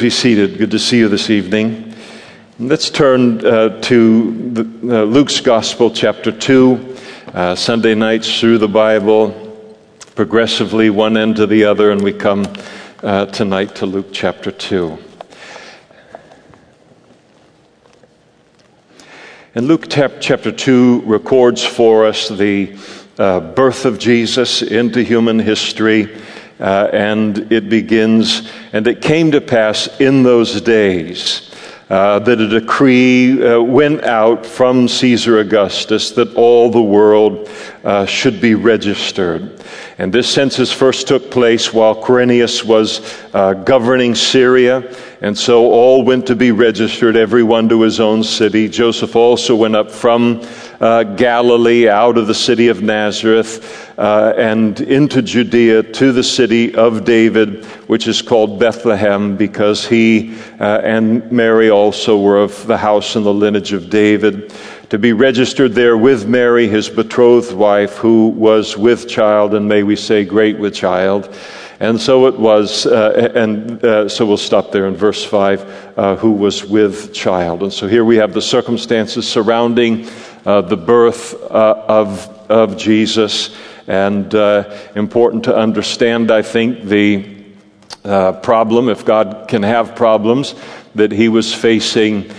be seated. Good to see you this evening. Let's turn uh, to the, uh, Luke's Gospel, chapter 2. Uh, Sunday nights through the Bible, progressively one end to the other, and we come uh, tonight to Luke chapter 2. And Luke chapter 2 records for us the uh, birth of Jesus into human history. Uh, and it begins, and it came to pass in those days uh, that a decree uh, went out from Caesar Augustus that all the world uh, should be registered. And this census first took place while Quirinius was uh, governing Syria. And so all went to be registered, everyone to his own city. Joseph also went up from uh, Galilee out of the city of Nazareth uh, and into Judea to the city of David, which is called Bethlehem, because he uh, and Mary also were of the house and the lineage of David to be registered there with Mary, his betrothed wife, who was with child, and may we say, great with child. And so it was, uh, and uh, so we'll stop there in verse 5, uh, who was with child. And so here we have the circumstances surrounding uh, the birth uh, of, of Jesus. And uh, important to understand, I think, the problem, if God can have problems, that he was facing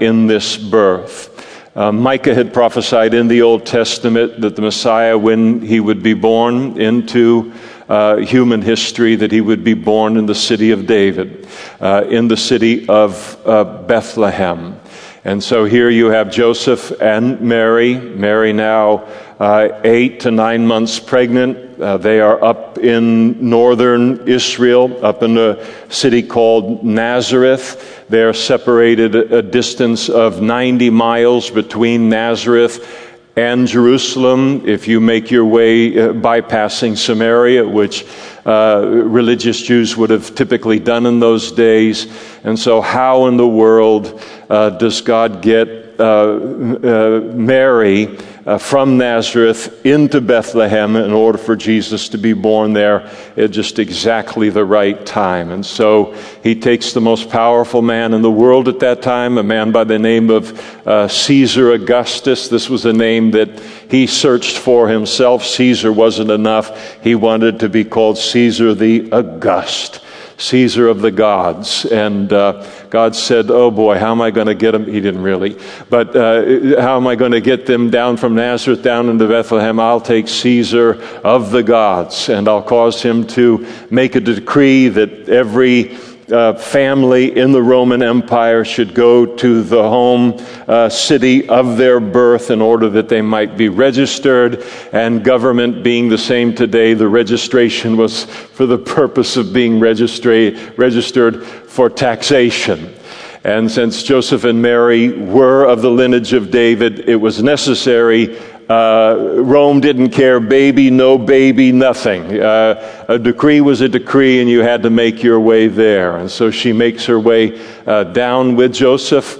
in this birth. Uh, Micah had prophesied in the Old Testament that the Messiah, when he would be born into uh, human history, that he would be born in the city of David, uh, in the city of uh, Bethlehem. And so here you have Joseph and Mary. Mary now uh, eight to nine months pregnant. Uh, they are up in northern Israel, up in a city called Nazareth. They are separated a distance of 90 miles between Nazareth and Jerusalem. If you make your way uh, bypassing Samaria, which uh, religious Jews would have typically done in those days. And so, how in the world uh, does God get uh, uh, Mary? Uh, from Nazareth into Bethlehem in order for Jesus to be born there at just exactly the right time. And so he takes the most powerful man in the world at that time, a man by the name of uh, Caesar Augustus. This was a name that he searched for himself. Caesar wasn't enough. He wanted to be called Caesar the August. Caesar of the gods. And uh, God said, Oh boy, how am I going to get them? He didn't really. But uh, how am I going to get them down from Nazareth down into Bethlehem? I'll take Caesar of the gods, and I'll cause him to make a decree that every uh, family in the Roman Empire should go to the home uh, city of their birth in order that they might be registered. And government being the same today, the registration was for the purpose of being registered, registered for taxation. And since Joseph and Mary were of the lineage of David, it was necessary uh, Rome didn't care, baby, no baby, nothing. Uh, a decree was a decree, and you had to make your way there. And so she makes her way uh, down with Joseph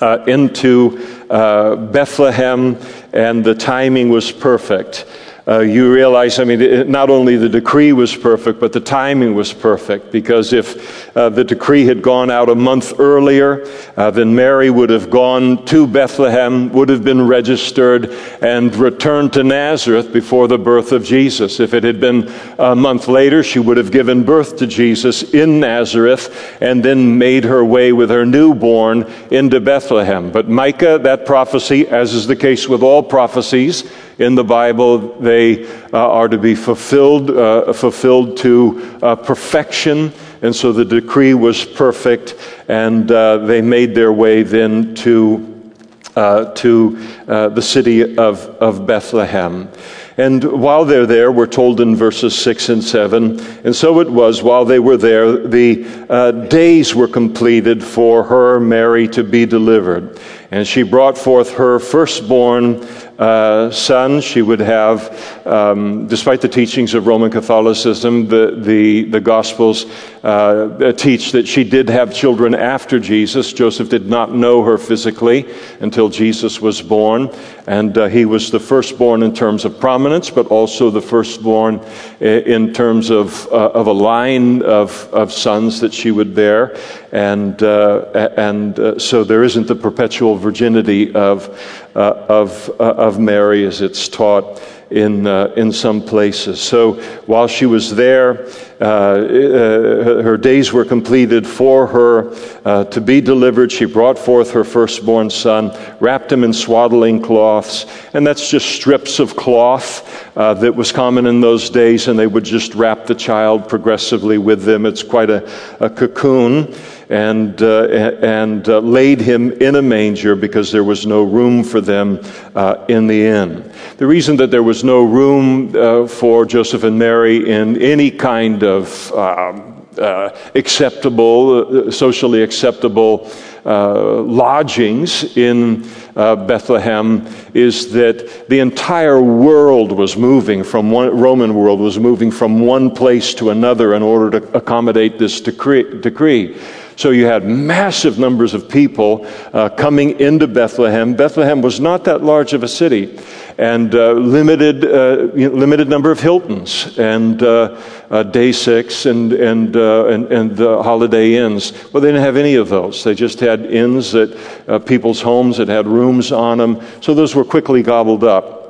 uh, into uh, Bethlehem, and the timing was perfect uh, you realize, I mean, it, not only the decree was perfect, but the timing was perfect. Because if uh, the decree had gone out a month earlier, uh, then Mary would have gone to Bethlehem, would have been registered, and returned to Nazareth before the birth of Jesus. If it had been a month later, she would have given birth to Jesus in Nazareth and then made her way with her newborn into Bethlehem. But Micah, that prophecy, as is the case with all prophecies, in the Bible. They uh, are to be fulfilled, uh, fulfilled to uh, perfection. And so the decree was perfect, and uh, they made their way then to, uh, to uh, the city of, of Bethlehem. And while they're there, we're told in verses 6 and 7, and so it was while they were there, the uh, days were completed for her, Mary, to be delivered. And she brought forth her firstborn uh, son. She would have, um, despite the teachings of Roman Catholicism, the, the, the Gospels uh, teach that she did have children after Jesus. Joseph did not know her physically until Jesus was born. And uh, he was the firstborn in terms of prominence, but also the firstborn in terms of, uh, of a line of, of sons that she would bear. And, uh, and uh, so there isn't the perpetual virginity of, of, of Mary as it's taught in, uh, in some places. So while she was there, uh, uh, her days were completed for her uh, to be delivered. She brought forth her firstborn son, wrapped him in swaddling cloths, and that's just strips of cloth uh, that was common in those days, and they would just wrap the child progressively with them. It's quite a, a cocoon and, uh, and uh, laid him in a manger because there was no room for them uh, in the inn. The reason that there was no room uh, for Joseph and Mary in any kind of um, uh, acceptable, uh, socially acceptable lodgings in uh, Bethlehem is that the entire world was moving from one, Roman world was moving from one place to another in order to accommodate this decree. decree. So you had massive numbers of people uh, coming into Bethlehem. Bethlehem was not that large of a city, and uh, limited uh, limited number of Hiltons and uh, uh, day six and and uh, and, and holiday inns. Well, they didn't have any of those. They just had inns that people's homes that had rooms on them. So those were quickly gobbled up.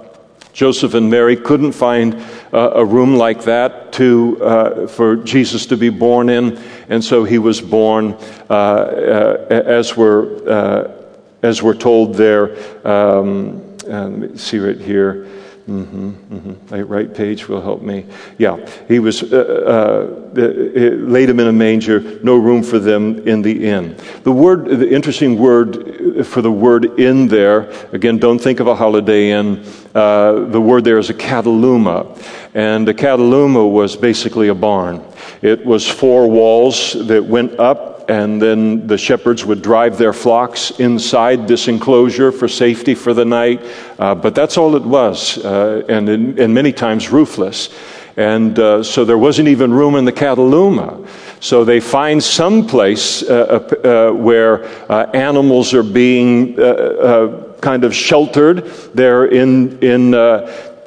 Joseph and Mary couldn't find uh, a room like that to, uh, for Jesus to be born in, and so he was born, uh, uh as, we're, uh, as we're told there. Um, let me see right here. Mm-hmm, mm-hmm. Right page will help me. Yeah, he was uh, uh, laid him in a manger. No room for them in the inn. The word, the interesting word for the word "inn" there. Again, don't think of a Holiday Inn. Uh, the word there is a kataluma, and a kataluma was basically a barn. It was four walls that went up and then the shepherds would drive their flocks inside this enclosure for safety for the night. Uh, but that's all it was, uh, and, in, and many times roofless. And uh, so there wasn't even room in the kataluma. So they find some place uh, uh, uh, where animals are being kind of sheltered there in, in,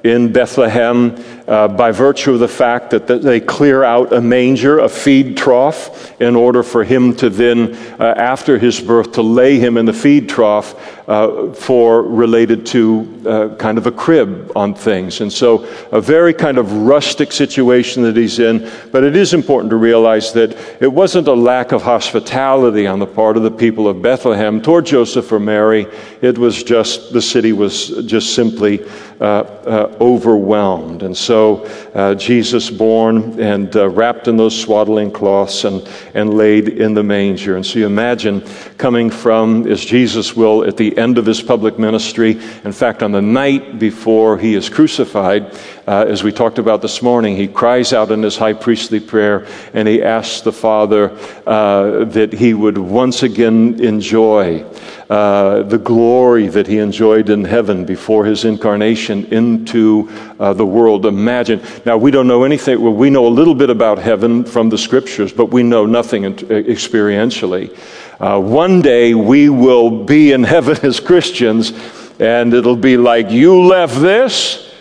in Bethlehem uh, by virtue of the fact that they clear out a manger, a feed trough, in order for him to then, uh, after his birth, to lay him in the feed trough uh, for related to uh, kind of a crib on things. And so, a very kind of rustic situation that he's in. But it is important to realize that it wasn't a lack of hospitality on the part of the people of Bethlehem toward Joseph or Mary. It was just, the city was just simply uh, uh, overwhelmed. And so, uh, Jesus born and uh, wrapped in those swaddling cloths and, and laid in the manger. And so you imagine coming from, as Jesus will at the end of his public ministry, in fact, on the night before he is crucified, uh, as we talked about this morning, he cries out in his high priestly prayer and he asks the Father uh, that he would once again enjoy uh, the glory that he enjoyed in heaven before his incarnation into uh, the world. Imagine. Now, we don't know anything. Well, we know a little bit about heaven from the scriptures, but we know nothing experientially. Uh, one day we will be in heaven as Christians, and it'll be like, You left this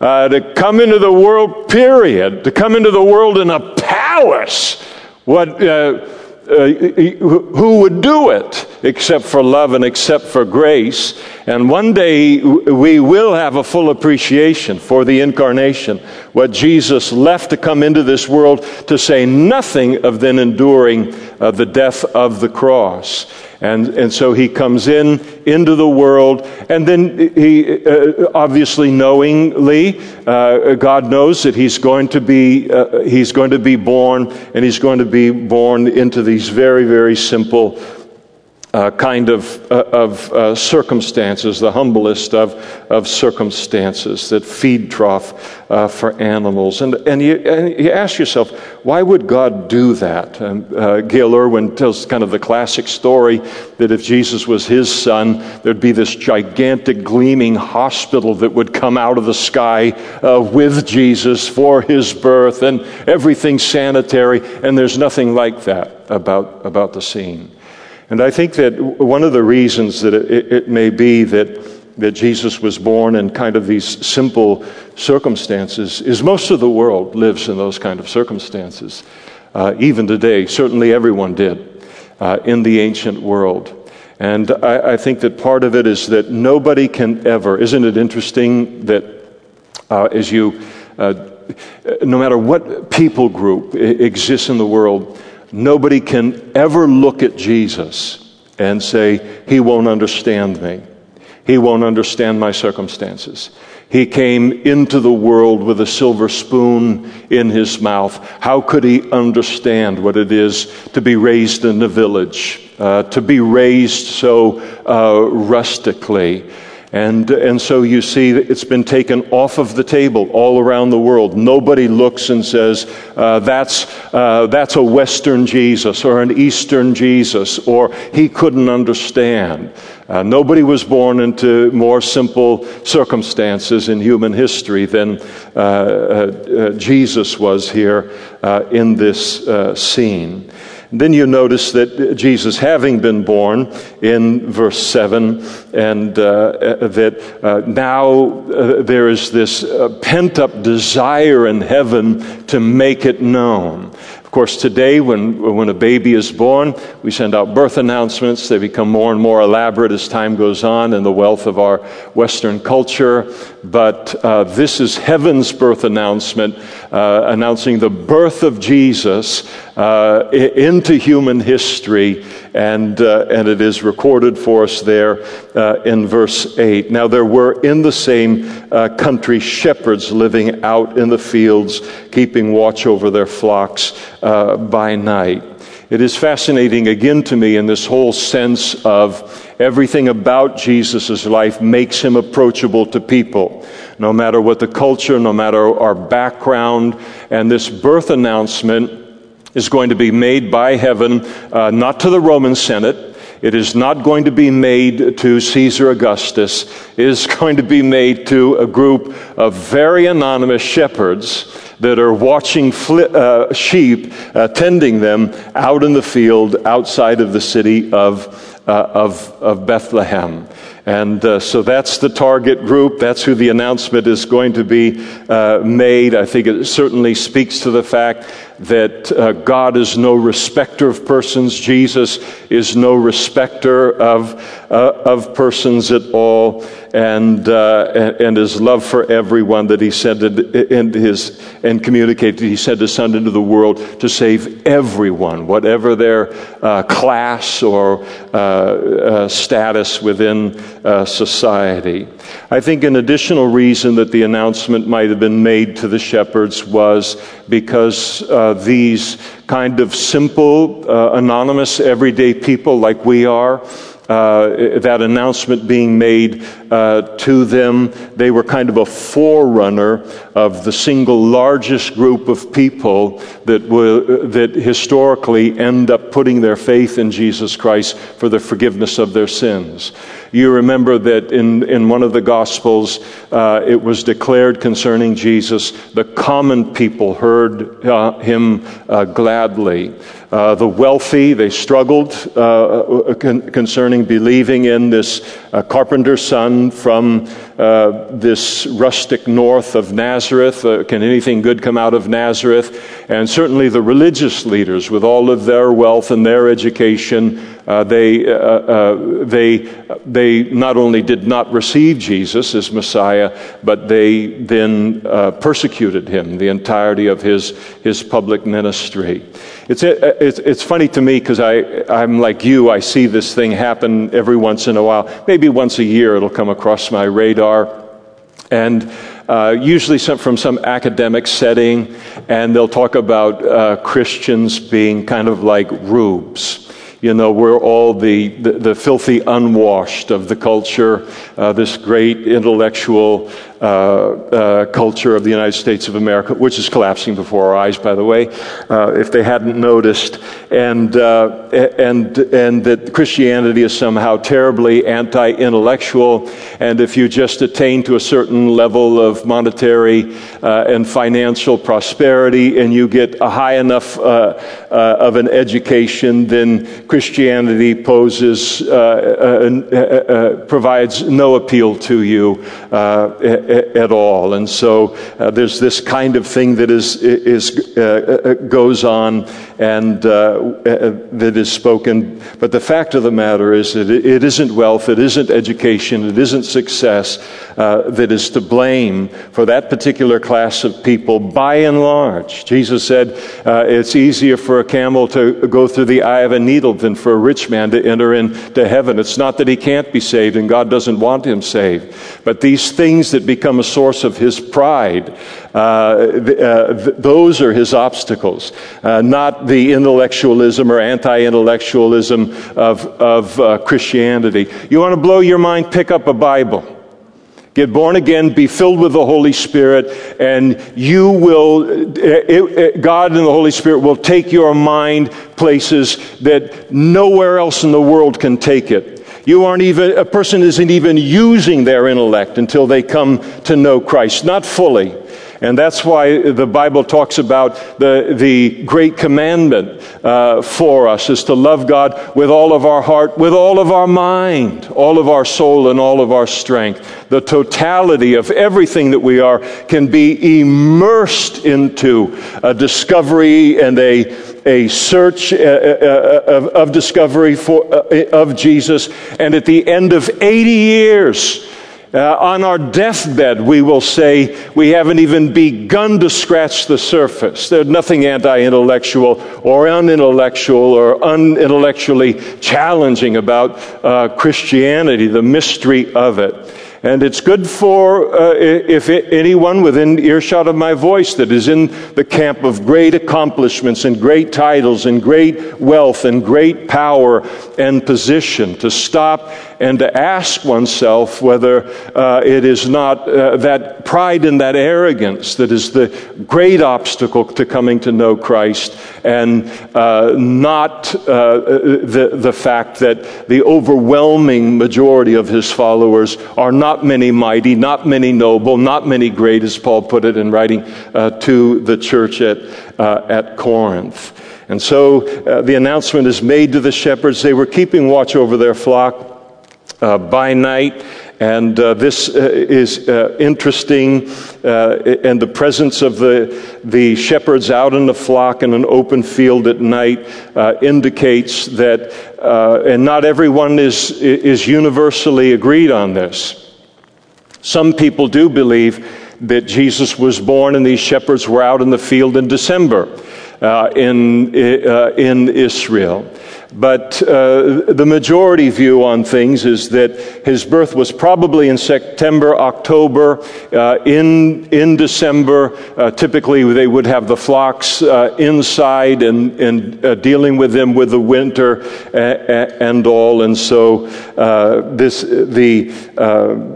uh, to come into the world, period, to come into the world in a palace. What, uh, uh, who would do it except for love and except for grace? And one day we will have a full appreciation for the incarnation, what Jesus left to come into this world, to say nothing of then enduring uh, the death of the cross. And, and so he comes in into the world, and then he uh, obviously knowingly, uh, God knows that he's going to be uh, he's going to be born, and he's going to be born into these very very simple uh, kind of, uh, of uh, circumstances, the humblest of, of circumstances, that feed trough uh, for animals. And, and, you, and you ask yourself, why would God do that? Uh, Gayle Erwin tells kind of the classic story that if Jesus was his son, there'd be this gigantic gleaming hospital that would come out of the sky with Jesus for his birth and everything sanitary, and there's nothing like that about, about the scene. And I think that one of the reasons that it, it, may be that, that Jesus was born in kind of these simple circumstances is most of the world lives in those kind of circumstances. Uh, even today, certainly everyone did uh, in the ancient world. And I, I, think that part of it is that nobody can ever, isn't it interesting that uh, as you, uh, no matter what people group exists in the world, Nobody can ever look at Jesus and say, He won't understand me. He won't understand my circumstances. He came into the world with a silver spoon in his mouth. How could he understand what it is to be raised in the village, uh, to be raised so uh, rustically? And, and so you see it's been taken off of the table all around the world. Nobody looks and says, uh, that's, uh, that's a Western Jesus or an Eastern Jesus, or he couldn't understand. Uh, nobody was born into more simple circumstances in human history than uh, uh, uh, Jesus was here in this scene. Then you notice that Jesus, having been born in verse 7, and uh, uh, that uh, now uh, there is this uh, pent up desire in heaven to make it known Of course, today, when, when a baby is born, we send out birth announcements. They become more and more elaborate as time goes on in the wealth of our Western culture. But uh, this is heaven's birth announcement, uh, announcing the birth of Jesus uh, into human history. And, uh, and it is recorded for us there uh, in verse 8. Now, there were in the same uh, country shepherds living out in the fields, keeping watch over their flocks by night. It is fascinating again to me in this whole sense of everything about Jesus' life makes him approachable to people, no matter what the culture, no matter our background. And this birth announcement is going to be made by heaven, uh, not to the Roman Senate, it is not going to be made to Caesar Augustus. It is going to be made to a group of very anonymous shepherds that are watching uh, sheep, tending them out in the field outside of the city of, uh, of, of Bethlehem. And uh, so that's the target group. That's who the announcement is going to be uh, made. I think it certainly speaks to the fact that uh, God is no respecter of persons. Jesus is no respecter of, uh, of persons at all. And, uh, and his love for everyone that he sent and his and communicated. He sent his son into the world to save everyone, whatever their uh, class or uh, uh, status within society. I think an additional reason that the announcement might have been made to the shepherds was because uh, these kind of simple, uh, anonymous, everyday people like we are, uh, that announcement being made uh, to them. They were kind of a forerunner of the single largest group of people that, will, that historically end up putting their faith in Jesus Christ for the forgiveness of their sins. You remember that in, in one of the Gospels, uh, it was declared concerning Jesus, the common people heard uh, him uh, gladly. Uh, the wealthy, they struggled uh, con- concerning believing in this uh, carpenter's son from uh, this rustic north of Nazareth. Uh, can anything good come out of Nazareth? And certainly the religious leaders, with all of their wealth and their education, uh, they, they, they not only did not receive Jesus as Messiah, but they then persecuted him the entirety of his, his public ministry. It's, it's, it's funny to me because I'm like you, I see this thing happen every once in a while. Maybe once a year it'll come across my radar. And uh, usually some, from some academic setting, and they'll talk about uh, Christians being kind of like rubes. You know, we're all the, the, the filthy unwashed of the culture, uh, this great intellectual culture of the United States of America, which is collapsing before our eyes, by the way, uh, if they hadn't noticed, and, uh, and, and that Christianity is somehow terribly anti intellectual, and if you just attain to a certain level of monetary uh, and financial prosperity and you get a high enough of an education, then Christianity poses, uh, uh, uh, provides no appeal to you at all. And so uh, there's this kind of thing that is, is uh, uh, goes on and uh, uh, that is spoken. But the fact of the matter is that it isn't wealth, it isn't education, it isn't success uh, that is to blame for that particular class of people by and large. Jesus said it's easier for a camel to go through the eye of a needle than for a rich man to enter into heaven. It's not that he can't be saved and God doesn't want him saved, but these things that become a source of his pride, uh, uh, those are his obstacles, uh, not the intellectualism or anti intellectualism of, of Christianity. You want to blow your mind? Pick up a Bible. Get born again, be filled with the Holy Spirit, and you will, it, it, God and the Holy Spirit will take your mind places that nowhere else in the world can take it. You aren't even, a person isn't even using their intellect until they come to know Christ, not fully. And that's why the Bible talks about the, the great commandment uh, for us is to love God with all of our heart, with all of our mind, all of our soul, and all of our strength. The totality of everything that we are can be immersed into a discovery and a, a search uh, uh, uh of, discovery for, of Jesus. And at the end of 80 years, uh, on our deathbed, we will say we haven't even begun to scratch the surface. There's nothing anti intellectual or unintellectual or unintellectually challenging about uh, Christianity, the mystery of it. And it's good for uh, if it, anyone within earshot of my voice that is in the camp of great accomplishments and great titles and great wealth and great power and position to stop and to ask oneself whether uh, it is not uh, that pride and that arrogance that is the great obstacle to coming to know Christ and uh, not uh, the, the fact that the overwhelming majority of his followers are not many mighty, not many noble, not many great, as Paul put it in writing uh, to the church at, uh, at Corinth. And so the announcement is made to the shepherds. They were keeping watch over their flock uh, by night. And uh, this uh, is uh, interesting, uh, and the presence of the, the shepherds out in the flock in an open field at night uh, indicates that, and not everyone is, is universally agreed on this. Some people do believe that Jesus was born and these shepherds were out in the field in December in, in Israel. But uh, the majority view on things is that his birth was probably in September, October. Uh, in, in December, uh, typically they would have the flocks uh, inside and, and uh, dealing with them with the winter and all. And so uh, this, the,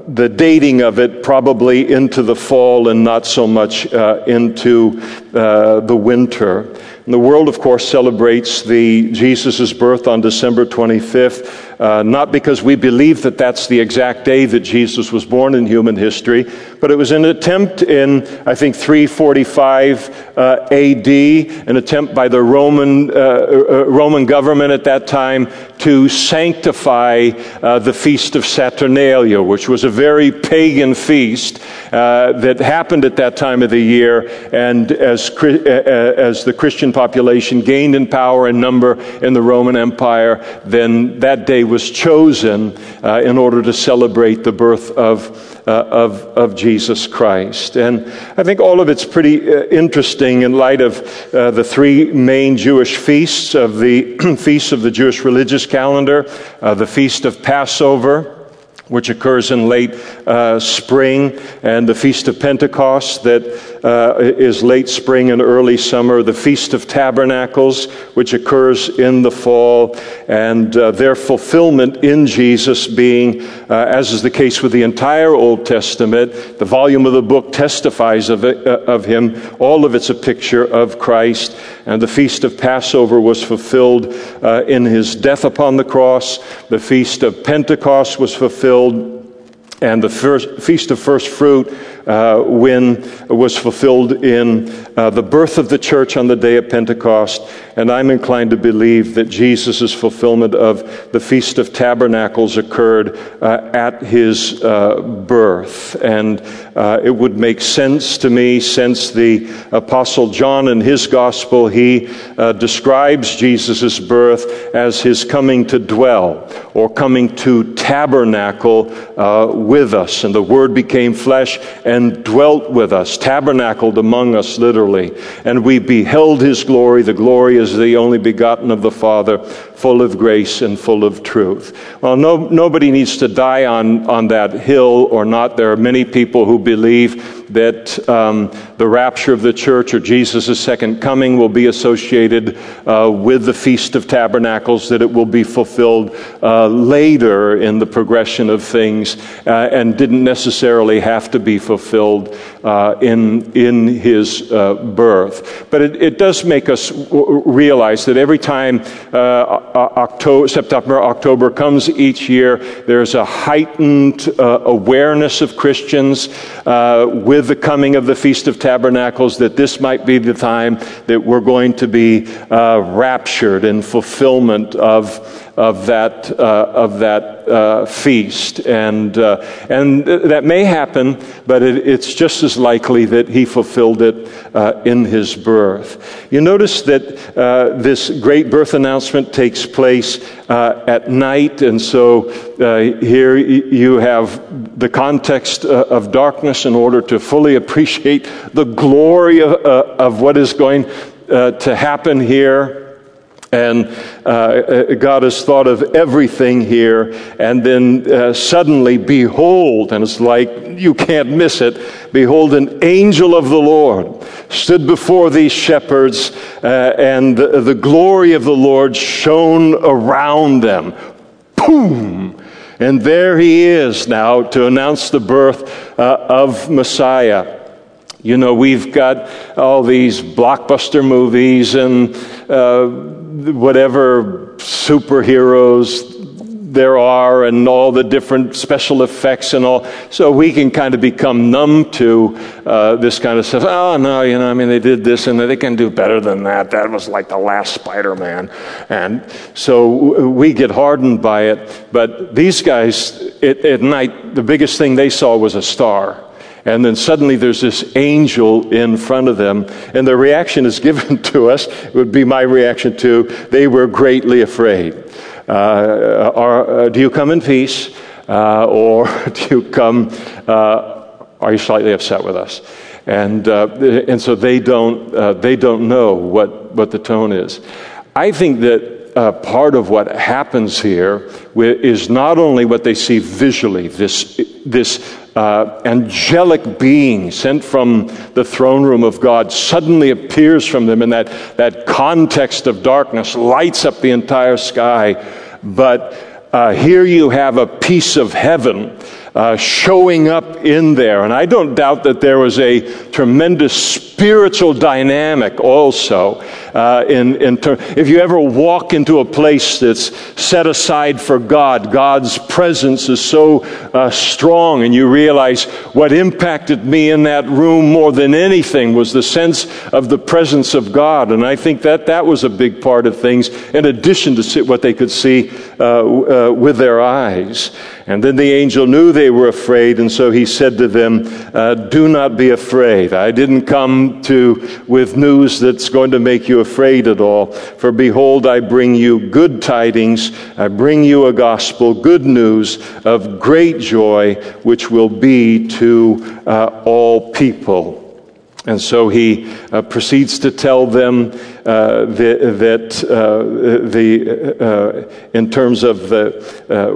the dating of it probably into the fall and not so much into the winter. And the world, of course, celebrates the Jesus' birth on December 25th uh, not because we believe that that's the exact day that Jesus was born in human history, but it was an attempt in, I think, 345 uh, AD, an attempt by the Roman, uh, uh, Roman government at that time to sanctify uh, the feast of Saturnalia, which was a very pagan feast uh, that happened at that time of the year. And as, as the Christian population gained in power and number in the Roman Empire, then that day was chosen uh, in order to celebrate the birth of, uh, of, of, Jesus Christ. And I think all of it's pretty uh, interesting in light of uh, the three main Jewish feasts of the feasts of the Jewish religious calendar, uh, the feast of Passover which occurs in late uh, spring, and the Feast of Pentecost that uh, is late spring and early summer, the Feast of Tabernacles, which occurs in the fall, and uh, their fulfillment in Jesus being, uh, as is the case with the entire Old Testament, the volume of the book testifies of, it, uh, of him. All of it's a picture of Christ. And the Feast of Passover was fulfilled uh, in his death upon the cross. The Feast of Pentecost was fulfilled and the first, Feast of First Fruit uh, when was fulfilled in uh, the birth of the church on the day of Pentecost. And I'm inclined to believe that Jesus' fulfillment of the Feast of Tabernacles occurred uh, at his uh, birth. And uh, it would make sense to me since the Apostle John in his gospel, he uh, describes Jesus' birth as his coming to dwell or coming to tabernacle with us. And the Word became flesh and dwelt with us, tabernacled among us, literally. And we beheld his glory. The glory is the only begotten of the Father, full of grace and full of truth. Well, no, nobody needs to die on, on that hill or not. There are many people who believe that um, the rapture of the church or Jesus' second coming will be associated uh, with the Feast of Tabernacles, that it will be fulfilled uh, later in the progression of things uh, and didn't necessarily have to be fulfilled uh, in, in his uh, birth. But it, it, does make us realize that every time uh, Uh, October, September, October comes each year, there's a heightened uh, awareness of Christians with with the coming of the Feast of Tabernacles that this might be the time that we're going to be uh, raptured in fulfillment of, of that, uh, of that uh, feast. And, uh, and that may happen, but it, it's just as likely that he fulfilled it uh, in his birth. You notice that uh, this great birth announcement takes place at night, and so here you have the context of darkness in order to fully appreciate the glory of, uh, of what is going uh, to happen here. And uh, God has thought of everything here. And then uh, suddenly, behold, and it's like you can't miss it behold, an angel of the Lord stood before these shepherds, uh, and the, the glory of the Lord shone around them. Boom! And there he is now to announce the birth uh, of Messiah. You know, we've got all these blockbuster movies and uh, whatever superheroes there are and all the different special effects and all. So we can kind of become numb to uh, this kind of stuff. Oh, no, you know, I mean, they did this and they can do better than that. That was like the last Spider Man. And so we get hardened by it. But these guys, it, at night, the biggest thing they saw was a star. And then suddenly there's this angel in front of them, and the reaction is given to us. It would be my reaction too. They were greatly afraid. Uh, are, uh, do you come in peace? Uh, or do you come, are you slightly upset with us? And, and so they don't, they don't know what, what the tone is. I think that uh, part of what happens here is not only what they see visually, this, this uh, angelic being sent from the throne room of God suddenly appears from them, and that, that context of darkness lights up the entire sky. But uh, here you have a piece of heaven uh, showing up in there. And I don't doubt that there was a tremendous spiritual dynamic also. Uh, in, in ter- if you ever walk into a place that's set aside for God, God's presence is so uh, strong, and you realize what impacted me in that room more than anything was the sense of the presence of God. And I think that that was a big part of things, in addition to what they could see uh, uh, with their eyes. And then the angel knew they were afraid, and so he said to them, uh, Do not be afraid. I didn't come to with news that's going to make you afraid at all. For behold, I bring you good tidings. I bring you a gospel, good news of great joy, which will be to uh, all people. And so he uh, proceeds to tell them uh, the, that uh, the, uh, in terms of the, uh,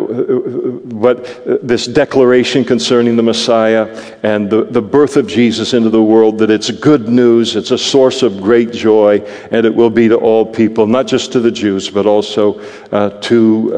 what this declaration concerning the Messiah and the, the birth of Jesus into the world, that it's good news, it's a source of great joy, and it will be to all people, not just to the Jews, but also to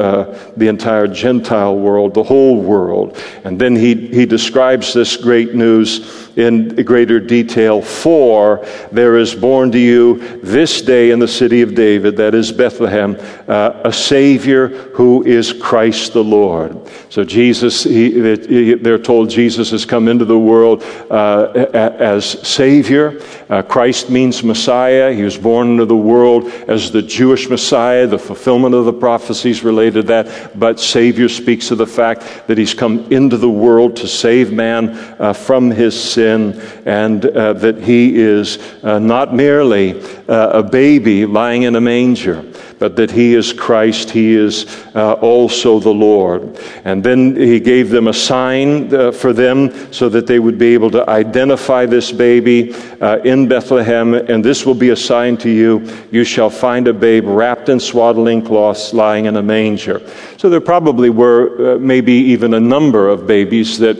the entire Gentile world, the whole world. And then he, he describes this great news in greater detail. For there is born to you this day in the city of David, that is Bethlehem, uh, a Savior who is Christ the Lord. So Jesus, he, they're told Jesus has come into the world uh, as Savior. Uh, Christ means Messiah. He was born into the world as the Jewish Messiah, the fulfillment of the prophecies related to that. But Savior speaks of the fact that he's come into the world to save man uh, from his sin and uh, that he is uh, not merely uh, a baby lying in a manger but that he is Christ, he is uh, also the Lord. And then he gave them a sign uh, for them so that they would be able to identify this baby uh, in Bethlehem, and this will be a sign to you. You shall find a babe wrapped in swaddling cloths lying in a manger. So there probably were uh, maybe even a number of babies that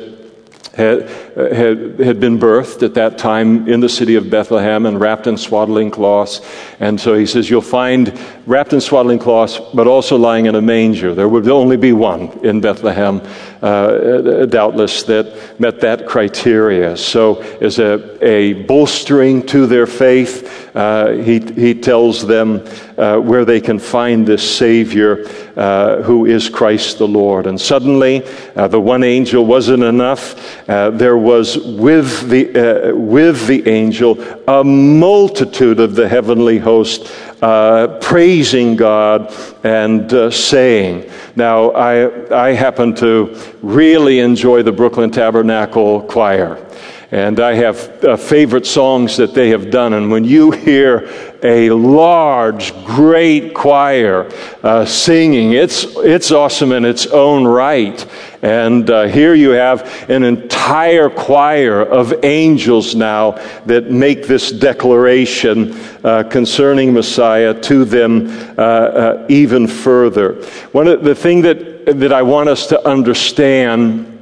had, had, had been birthed at that time in the city of Bethlehem and wrapped in swaddling cloths. And so he says, You'll find wrapped in swaddling cloths, but also lying in a manger. There would only be one in Bethlehem, uh, doubtless, that met that criteria. So, as a, a bolstering to their faith, uh, he, he tells them uh, where they can find this Savior uh, who is Christ the Lord. And suddenly, uh, the one angel wasn't enough. Uh, there was with the, uh, with the angel a multitude of the heavenly host praising God and saying, Now, I, I happen to really enjoy the Brooklyn Tabernacle Choir. And I have uh, favorite songs that they have done. And when you hear a large, great choir uh, singing, it's, it's awesome in its own right. And uh, here you have an entire choir of angels now that make this declaration uh, concerning Messiah to them uh, uh, even further. One of the thing that, that I want us to understand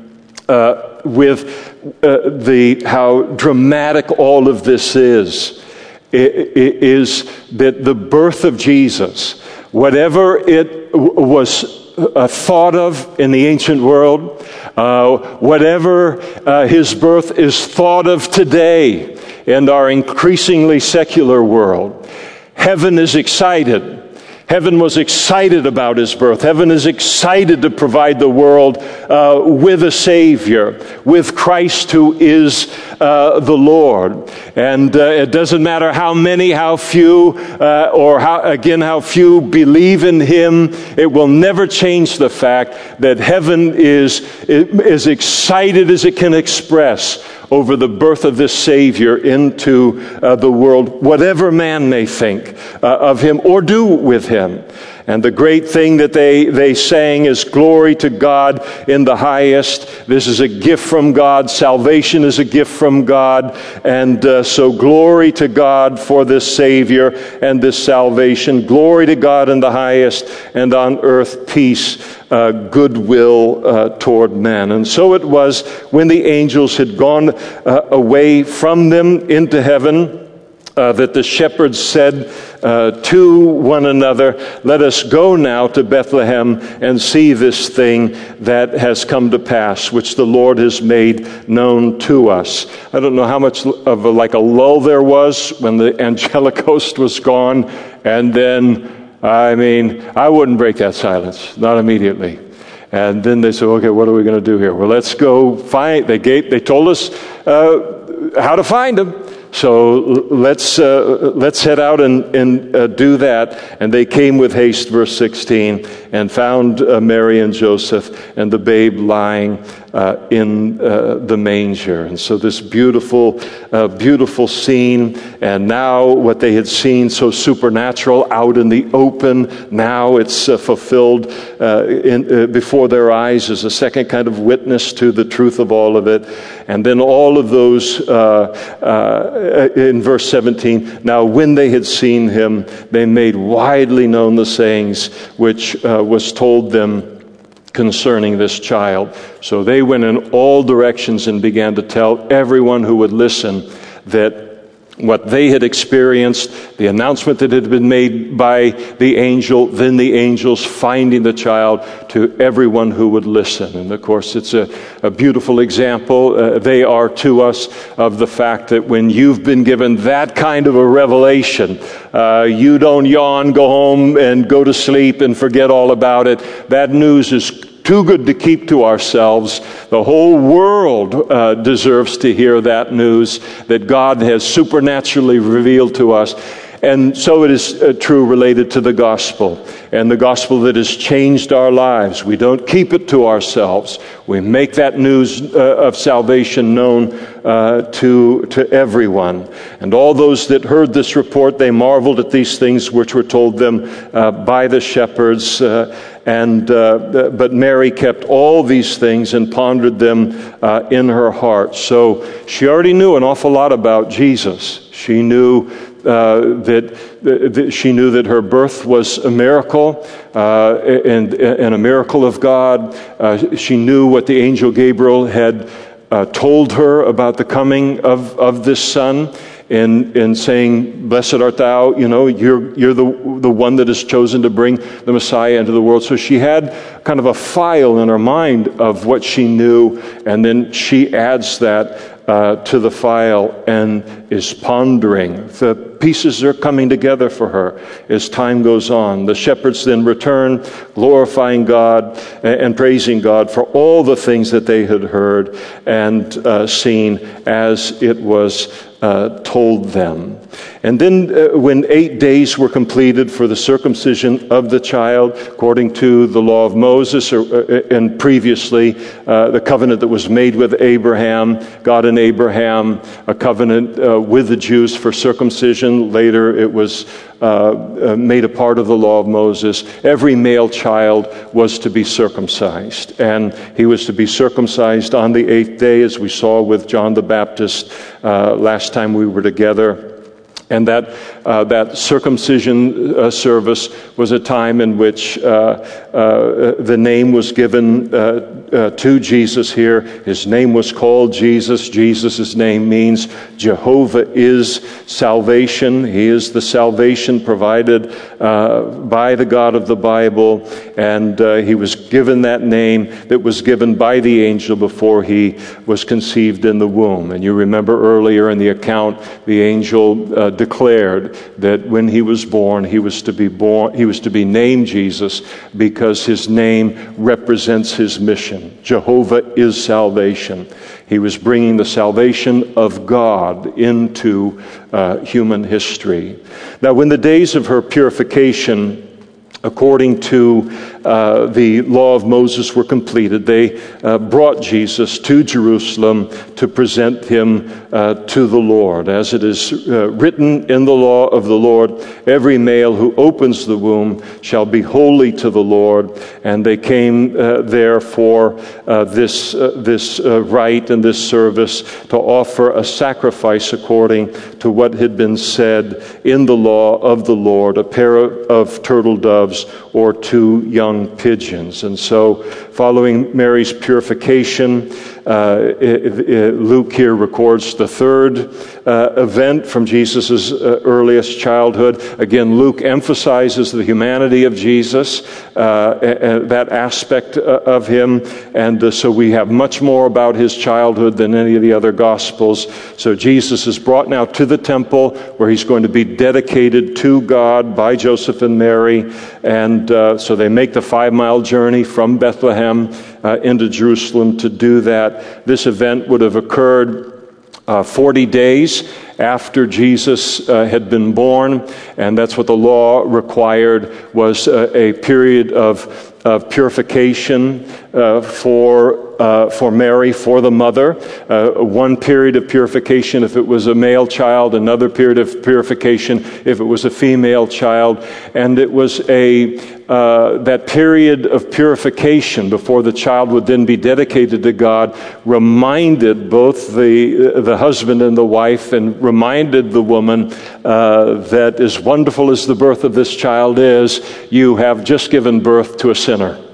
with uh, the, how dramatic all of this is, is that the birth of Jesus, whatever it was uh, thought of in the ancient world, uh, whatever uh, his birth is thought of today in our increasingly secular world, heaven is excited Heaven was excited about his birth. Heaven is excited to provide the world uh, with a Savior, with Christ who is uh, the Lord. And uh, it doesn't matter how many, how few, uh, or how, again, how few believe in him, it will never change the fact that heaven is as excited as it can express over the birth of this Savior into uh, the world, whatever man may think uh, of him or do with him. And the great thing that they, they sang is glory to God in the highest. This is a gift from God. Salvation is a gift from God. And uh, so, glory to God for this Savior and this salvation. Glory to God in the highest, and on earth peace, uh, goodwill uh, toward men. And so it was when the angels had gone uh, away from them into heaven. Uh, that the shepherds said uh, to one another, Let us go now to Bethlehem and see this thing that has come to pass, which the Lord has made known to us. I don't know how much of a, like a lull there was when the angelic host was gone, and then, I mean, I wouldn't break that silence, not immediately. And then they said, okay, what are we going to do here? Well, let's go find, they, they told us uh, how to find them. So let's, uh, let's head out and, and uh, do that. And they came with haste, verse 16, and found uh, Mary and Joseph and the babe lying uh, in uh, the manger. And so, this beautiful, uh, beautiful scene. And now, what they had seen so supernatural out in the open, now it's uh, fulfilled uh, in, uh, before their eyes as a second kind of witness to the truth of all of it. And then, all of those in verse 17 now, when they had seen him, they made widely known the sayings which was told them concerning this child. So they went in all directions and began to tell everyone who would listen that what they had experienced, the announcement that had been made by the angel, then the angels finding the child to everyone who would listen. And of course, it's a, a beautiful example. Uh, they are to us of the fact that when you've been given that kind of a revelation, uh, you don't yawn, go home, and go to sleep and forget all about it. That news is too good to keep to ourselves. The whole world uh, deserves to hear that news that God has supernaturally revealed to us. And so it is uh, true related to the gospel and the gospel that has changed our lives. We don't keep it to ourselves. We make that news uh, of salvation known uh, to, to everyone. And all those that heard this report, they marveled at these things which were told them uh, by the shepherds. Uh, and, uh, but Mary kept all these things and pondered them in her heart. So she already knew an awful lot about Jesus. She knew uh, that, that, she knew that her birth was a miracle uh, and, and, a miracle of God. Uh, she knew what the angel Gabriel had uh, told her about the coming of, of this son. And, in saying, Blessed art thou, you know, you're, you're the, the one that is chosen to bring the Messiah into the world. So she had kind of a file in her mind of what she knew, and then she adds that uh, to the file and is pondering. The pieces are coming together for her as time goes on. The shepherds then return, glorifying God and praising God for all the things that they had heard and uh, seen as it was uh, told them. And then, uh, when eight days were completed for the circumcision of the child, according to the law of Moses, or, uh, and previously uh, the covenant that was made with Abraham, God and Abraham, a covenant uh, with the Jews for circumcision. Later, it was uh, uh, made a part of the law of Moses. Every male child was to be circumcised, and he was to be circumcised on the eighth day, as we saw with John the Baptist last time we were together. And that, uh, that circumcision uh, service was a time in which uh, uh the name was given uh, uh, to Jesus here. His name was called Jesus. Jesus' name means Jehovah is salvation. He is the salvation provided by the God of the Bible. And he was given that name that was given by the angel before he was conceived in the womb. And you remember earlier in the account, the angel declared that when he was born, he was to be born, he was to be named Jesus because his name represents his mission. Jehovah is salvation. He was bringing the salvation of God into uh, human history. Now, when the days of her purification according to uh, the law of Moses were completed, they uh, brought Jesus to Jerusalem to present him uh, to the Lord. As it is uh, written in the law of the Lord, every male who opens the womb shall be holy to the Lord. And they came uh, there for this, this rite and this service to offer a sacrifice according to what had been said in the law of the Lord a pair of turtle doves or two young pigeons. And so, following Mary's purification, uh, Luke here records the third uh, event from Jesus' uh, earliest childhood. Again, Luke emphasizes the humanity of Jesus, uh, that aspect uh, of him. And uh, so we have much more about his childhood than any of the other Gospels. So Jesus is brought now to the temple where he's going to be dedicated to God by Joseph and Mary. And so they make the five mile journey from Bethlehem into Jerusalem to do that. This event would have occurred uh, 40 days after Jesus uh, had been born, and that's what the law required was uh, a period of, of purification uh, for uh, for Mary, for the mother. Uh, one period of purification if it was a male child, another period of purification if it was a female child. And it was a, uh, that period of purification before the child would then be dedicated to God reminded both the, the husband and the wife and reminded the woman uh, that as wonderful as the birth of this child is, you have just given birth to a sinner.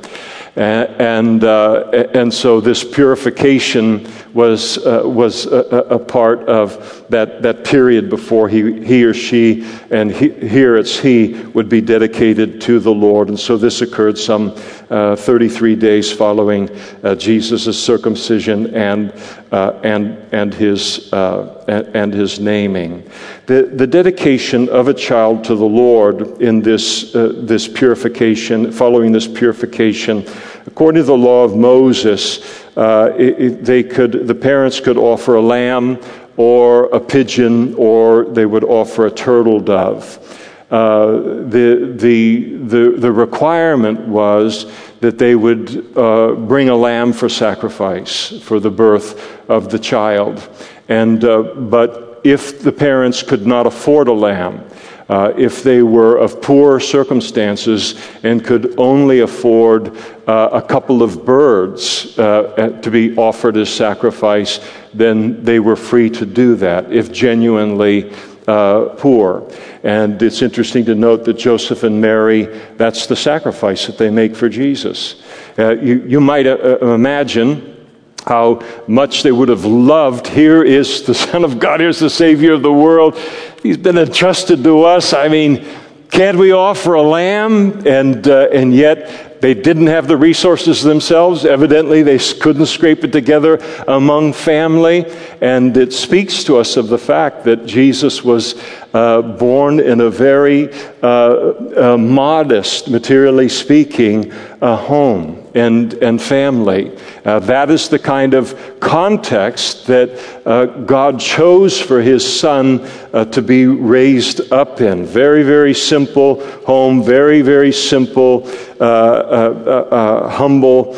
And, uh, and so this purification was, uh, was a, a, part of that, that period before he, he or she, and he, here it's he, would be dedicated to the Lord. And so this occurred some uh, 33 days following uh, Jesus' circumcision and, uh, and, and, his, uh, and his naming. The, the dedication of a child to the Lord in this, uh, this purification, following this purification, according to the law of Moses, uh, it, they could, the parents could offer a lamb or a pigeon, or they would offer a turtle dove. Uh, the, the, the, the requirement was that they would uh, bring a lamb for sacrifice for the birth of the child. And, uh, but if the parents could not afford a lamb, uh, if they were of poor circumstances and could only afford uh, a couple of birds uh, to be offered as sacrifice, then they were free to do that if genuinely uh, poor. And it's interesting to note that Joseph and Mary, that's the sacrifice that they make for Jesus. Uh, you, you might uh, imagine how much they would have loved. Here is the Son of God, here's the Savior of the world. He's been entrusted to us. I mean, can't we offer a lamb? And, uh, and yet, they didn't have the resources themselves. Evidently, they couldn't scrape it together among family. And it speaks to us of the fact that Jesus was uh, born in a very uh, uh, modest, materially speaking, uh, home and, and family. Uh, that is the kind of context that uh, God chose for his son uh, to be raised up in. Very, very simple home, very, very simple, uh, uh, uh, humble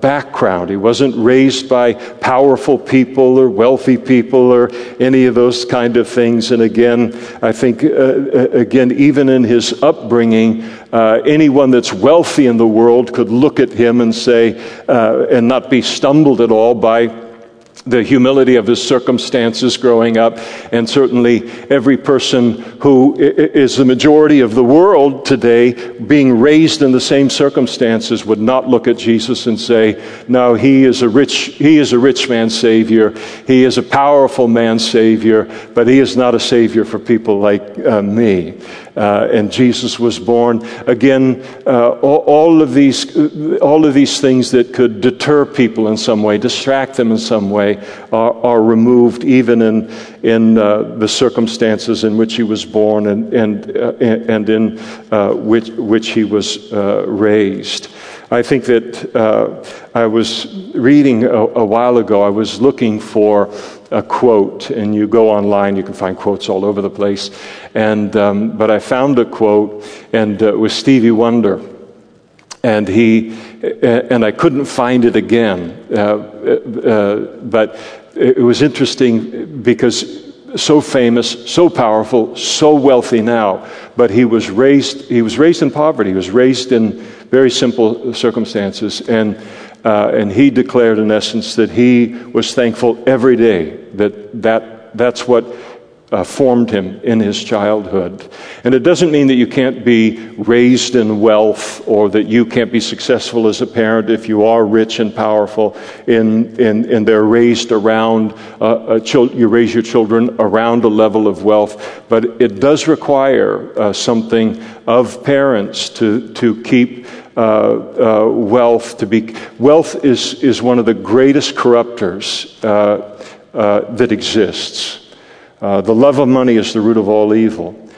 background. He wasn't raised by powerful people or wealthy people or any of those kind of things. And again, I think, again, even in his upbringing, uh, anyone that's wealthy in the world could look at him and say, uh, and not be stumbled at all by the humility of his circumstances growing up, and certainly every person who is the majority of the world today being raised in the same circumstances would not look at Jesus and say, "No, he is a rich he is a rich man's savior. He is a powerful man's savior, but he is not a savior for people like uh, me." Uh, and Jesus was born. Again, uh, all, all, of these, all of these things that could deter people in some way, distract them in some way, are, are removed even in, in uh, the circumstances in which he was born and, and, uh, and in uh, which, which he was uh, raised. I think that I was reading a, a, while ago, I was looking for a quote, and you go online, you can find quotes all over the place. And, um, but I found a quote, and uh, it was Stevie Wonder. And he, and I couldn't find it again. Uh, uh, but it was interesting because so famous, so powerful, so wealthy now, but he was raised, he was raised in poverty. He was raised in very simple circumstances. And, uh, and he declared, in essence, that he was thankful every day that, that that's what uh, formed him in his childhood. And it doesn't mean that you can't be raised in wealth or that you can't be successful as a parent if you are rich and powerful in, in, and they're raised around, uh, chil- you raise your children around a level of wealth. But it does require uh, something of parents to, to keep uh, uh, wealth to be. Wealth is, is one of the greatest corruptors uh, that exists. Uh, the love of money is the root of all evil.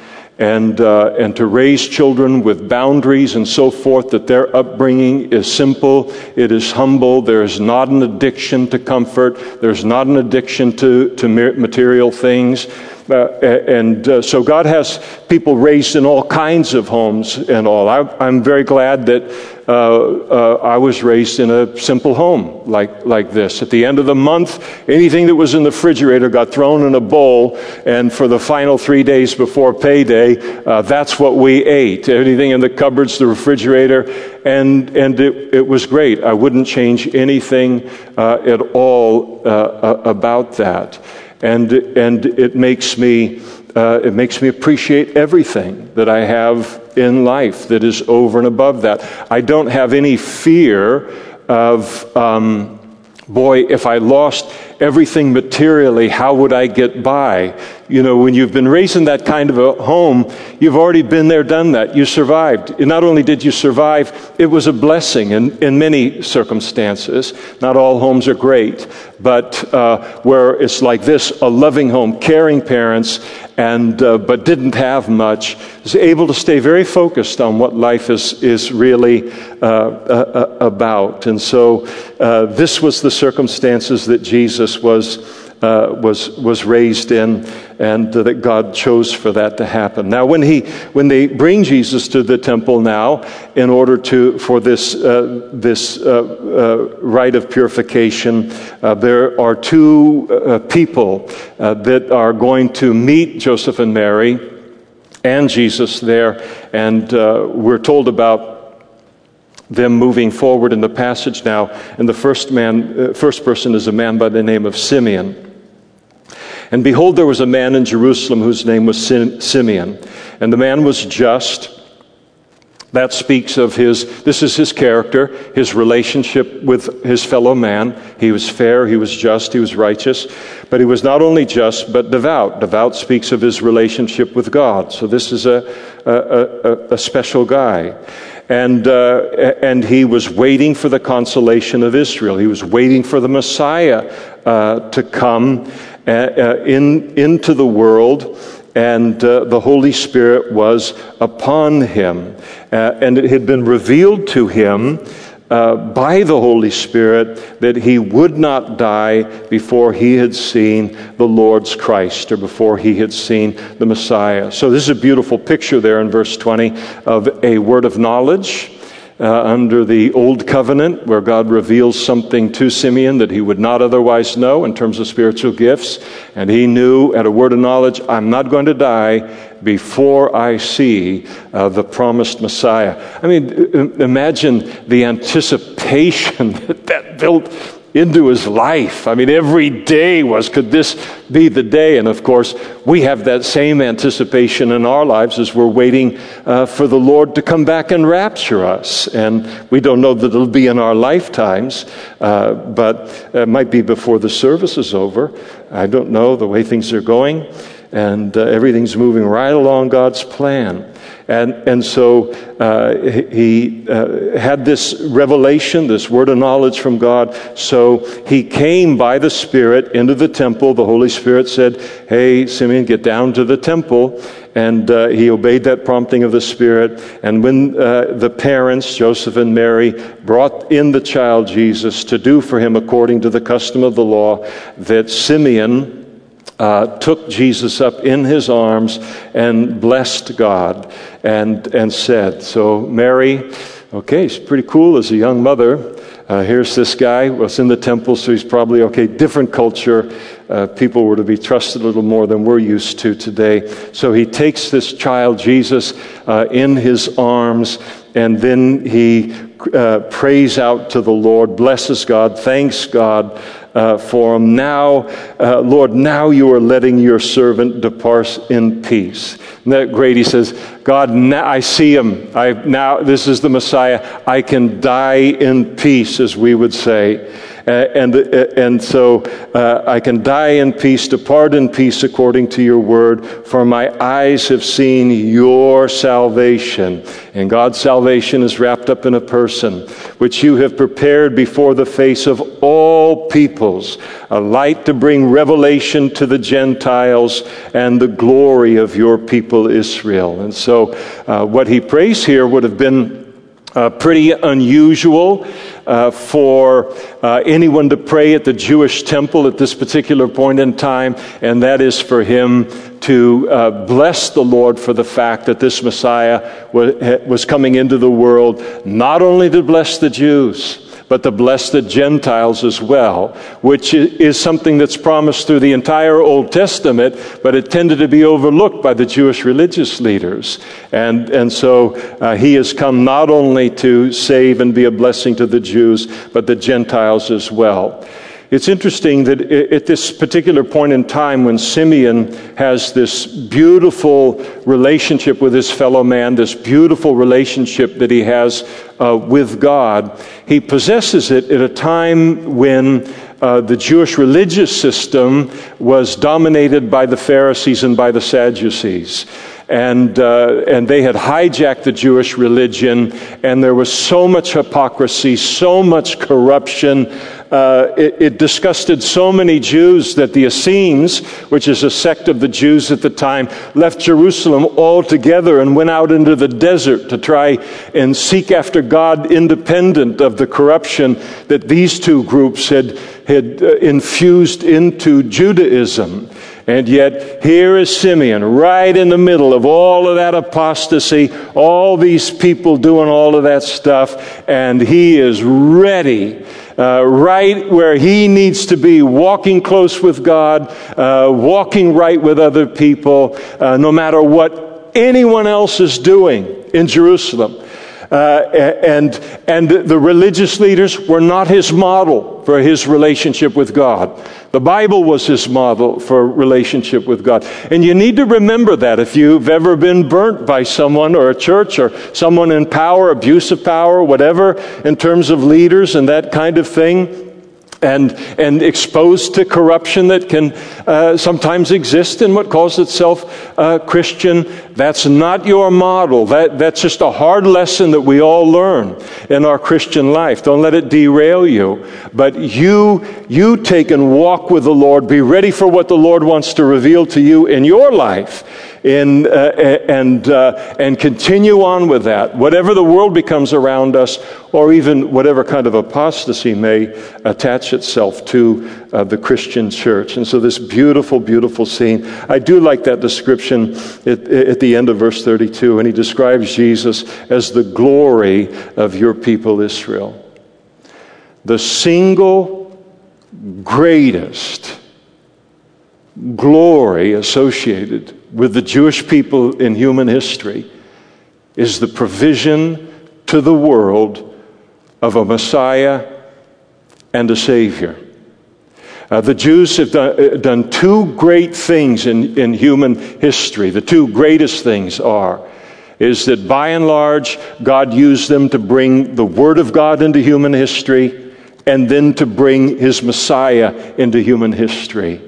and, uh, and to raise children with boundaries and so forth, that their upbringing is simple, it is humble, there is not an addiction to comfort, there's not an addiction to, to material things. Uh, and uh, so God has people raised in all kinds of homes and all. I, am very glad that uh, uh, I was raised in a simple home like, like this. At the end of the month, anything that was in the refrigerator got thrown in a bowl, and for the final three days before payday, uh, that's what we ate. Anything in the cupboards, the refrigerator, and, and it, it was great. I wouldn't change anything uh, at all about that and, and it, makes me, uh, it makes me appreciate everything that I have in life that is over and above that. I don't have any fear of, um, boy, if I lost everything materially, how would I get by? You know, when you've been raised in that kind of a home, you've already been there, done that. You survived. And not only did you survive, it was a blessing in, in many circumstances. Not all homes are great, but uh, where it's like this a loving home, caring parents, and, uh, but didn't have much, is able to stay very focused on what life is, is really uh, uh about. And so uh, this was the circumstances that Jesus was uh, was, was raised in, and uh, that God chose for that to happen. Now, when, he, when they bring Jesus to the temple now, in order to, for this, uh, this uh, uh, rite of purification, uh, there are two people that are going to meet Joseph and Mary and Jesus there, and we're told about them moving forward in the passage now. And the first man, uh, first person is a man by the name of Simeon. And behold, there was a man in Jerusalem whose name was Simeon. And the man was just. That speaks of his, this is his character, his relationship with his fellow man. He was fair, he was just, he was righteous. But he was not only just, but devout. Devout speaks of his relationship with God. So this is a, a, a, a special guy. And, uh, and he was waiting for the consolation of Israel. He was waiting for the Messiah uh, to come uh, uh, in, into the world, and uh, the Holy Spirit was upon him. Uh, and it had been revealed to him uh, by the Holy Spirit that he would not die before he had seen the Lord's Christ or before he had seen the Messiah. So, this is a beautiful picture there in verse 20 of a word of knowledge uh, under the Old Covenant, where God reveals something to Simeon that he would not otherwise know in terms of spiritual gifts. And he knew at a word of knowledge, I'm not going to die before I see uh, the promised Messiah. I mean, imagine the anticipation that that built into his life. I mean, every day was, could this be the day? And of course, we have that same anticipation in our lives as we're waiting uh, for the Lord to come back and rapture us. And we don't know that it'll be in our lifetimes, uh, but it might be before the service is over. I don't know the way things are going. And uh, everything's moving right along God's plan. And, and so uh, he uh, had this revelation, this word of knowledge from God. So he came by the Spirit into the temple. The Holy Spirit said, Hey, Simeon, get down to the temple. And uh, he obeyed that prompting of the Spirit. And when uh, the parents, Joseph and Mary, brought in the child Jesus to do for him according to the custom of the law, that Simeon, uh, took Jesus up in his arms and blessed God and, and said, So, Mary, okay, she's pretty cool as a young mother. Uh, here's this guy, was in the temple, so he's probably okay, different culture. Uh, people were to be trusted a little more than we're used to today. So he takes this child, Jesus, uh, in his arms, and then he uh, prays out to the Lord, blesses God, thanks God uh, for him. Now, uh, Lord, now you are letting your servant depart in peace. Isn't that great? He says, God, now I see him. I, now this is the Messiah. I can die in peace, as we would say. Uh, and, uh, and so uh, I can die in peace, depart in peace according to your word, for my eyes have seen your salvation. And God's salvation is wrapped up in a person, which you have prepared before the face of all peoples, a light to bring revelation to the Gentiles and the glory of your people Israel. And so uh, what he prays here would have been uh, pretty unusual uh, for uh, anyone to pray at the Jewish temple at this particular point in time, and that is for him to uh, bless the Lord for the fact that this Messiah was, was coming into the world, not only to bless the Jews but to bless the Gentiles as well, which is something that's promised through the entire Old Testament, but it tended to be overlooked by the Jewish religious leaders. And, and so uh, he has come not only to save and be a blessing to the Jews, but the Gentiles as well. It's interesting that at this particular point in time, when Simeon has this beautiful relationship with his fellow man, this beautiful relationship that he has uh, with God, he possesses it at a time when uh, the Jewish religious system was dominated by the Pharisees and by the Sadducees and, uh, and they had hijacked the Jewish religion, and there was so much hypocrisy, so much corruption. Uh, it, it, disgusted so many Jews that the Essenes, which is a sect of the Jews at the time, left Jerusalem altogether and went out into the desert to try and seek after God independent of the corruption that these two groups had, had uh, infused into Judaism. And yet, here is Simeon, right in the middle of all of that apostasy, all these people doing all of that stuff, and he is ready. Uh, right where he needs to be, walking close with God, uh, walking right with other people, uh, no matter what anyone else is doing in Jerusalem. Uh, and, and the religious leaders were not his model for his relationship with God. The Bible was his model for relationship with God. And you need to remember that if you've ever been burnt by someone or a church or someone in power, abuse of power, whatever, in terms of leaders and that kind of thing and, and exposed to corruption that can uh, sometimes exist in what calls itself uh, Christian. That's not your model. That, that's just a hard lesson that we all learn in our Christian life. Don't let it derail you. But you, you take and walk with the Lord. Be ready for what the Lord wants to reveal to you in your life in, uh, and, uh, and continue on with that. Whatever the world becomes around us, or even whatever kind of apostasy may attach itself to uh, the Christian church. And so, this beautiful, beautiful scene. I do like that description at, at the end of verse 32, and he describes Jesus as the glory of your people, Israel. The single greatest glory associated with the Jewish people in human history is the provision to the world of a Messiah and a Savior. Uh, the Jews have done, uh, done two great things in, in human history. The two greatest things are is that by and large, God used them to bring the Word of God into human history and then to bring His Messiah into human history.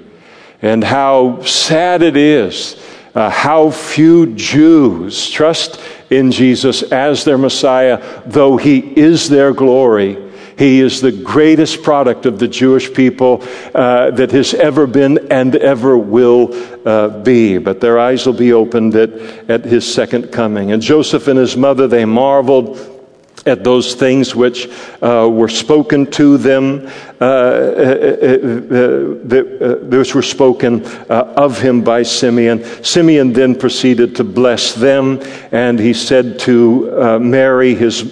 And how sad it is uh, how few Jews trust in Jesus as their Messiah, though he is their glory. He is the greatest product of the Jewish people uh, that has ever been and ever will uh, be. But their eyes will be opened at, at his second coming. And Joseph and his mother, they marveled at those things which uh, were spoken to them, uh, uh, uh, uh those were spoken uh, of him by Simeon. Simeon then proceeded to bless them, and he said to Mary, his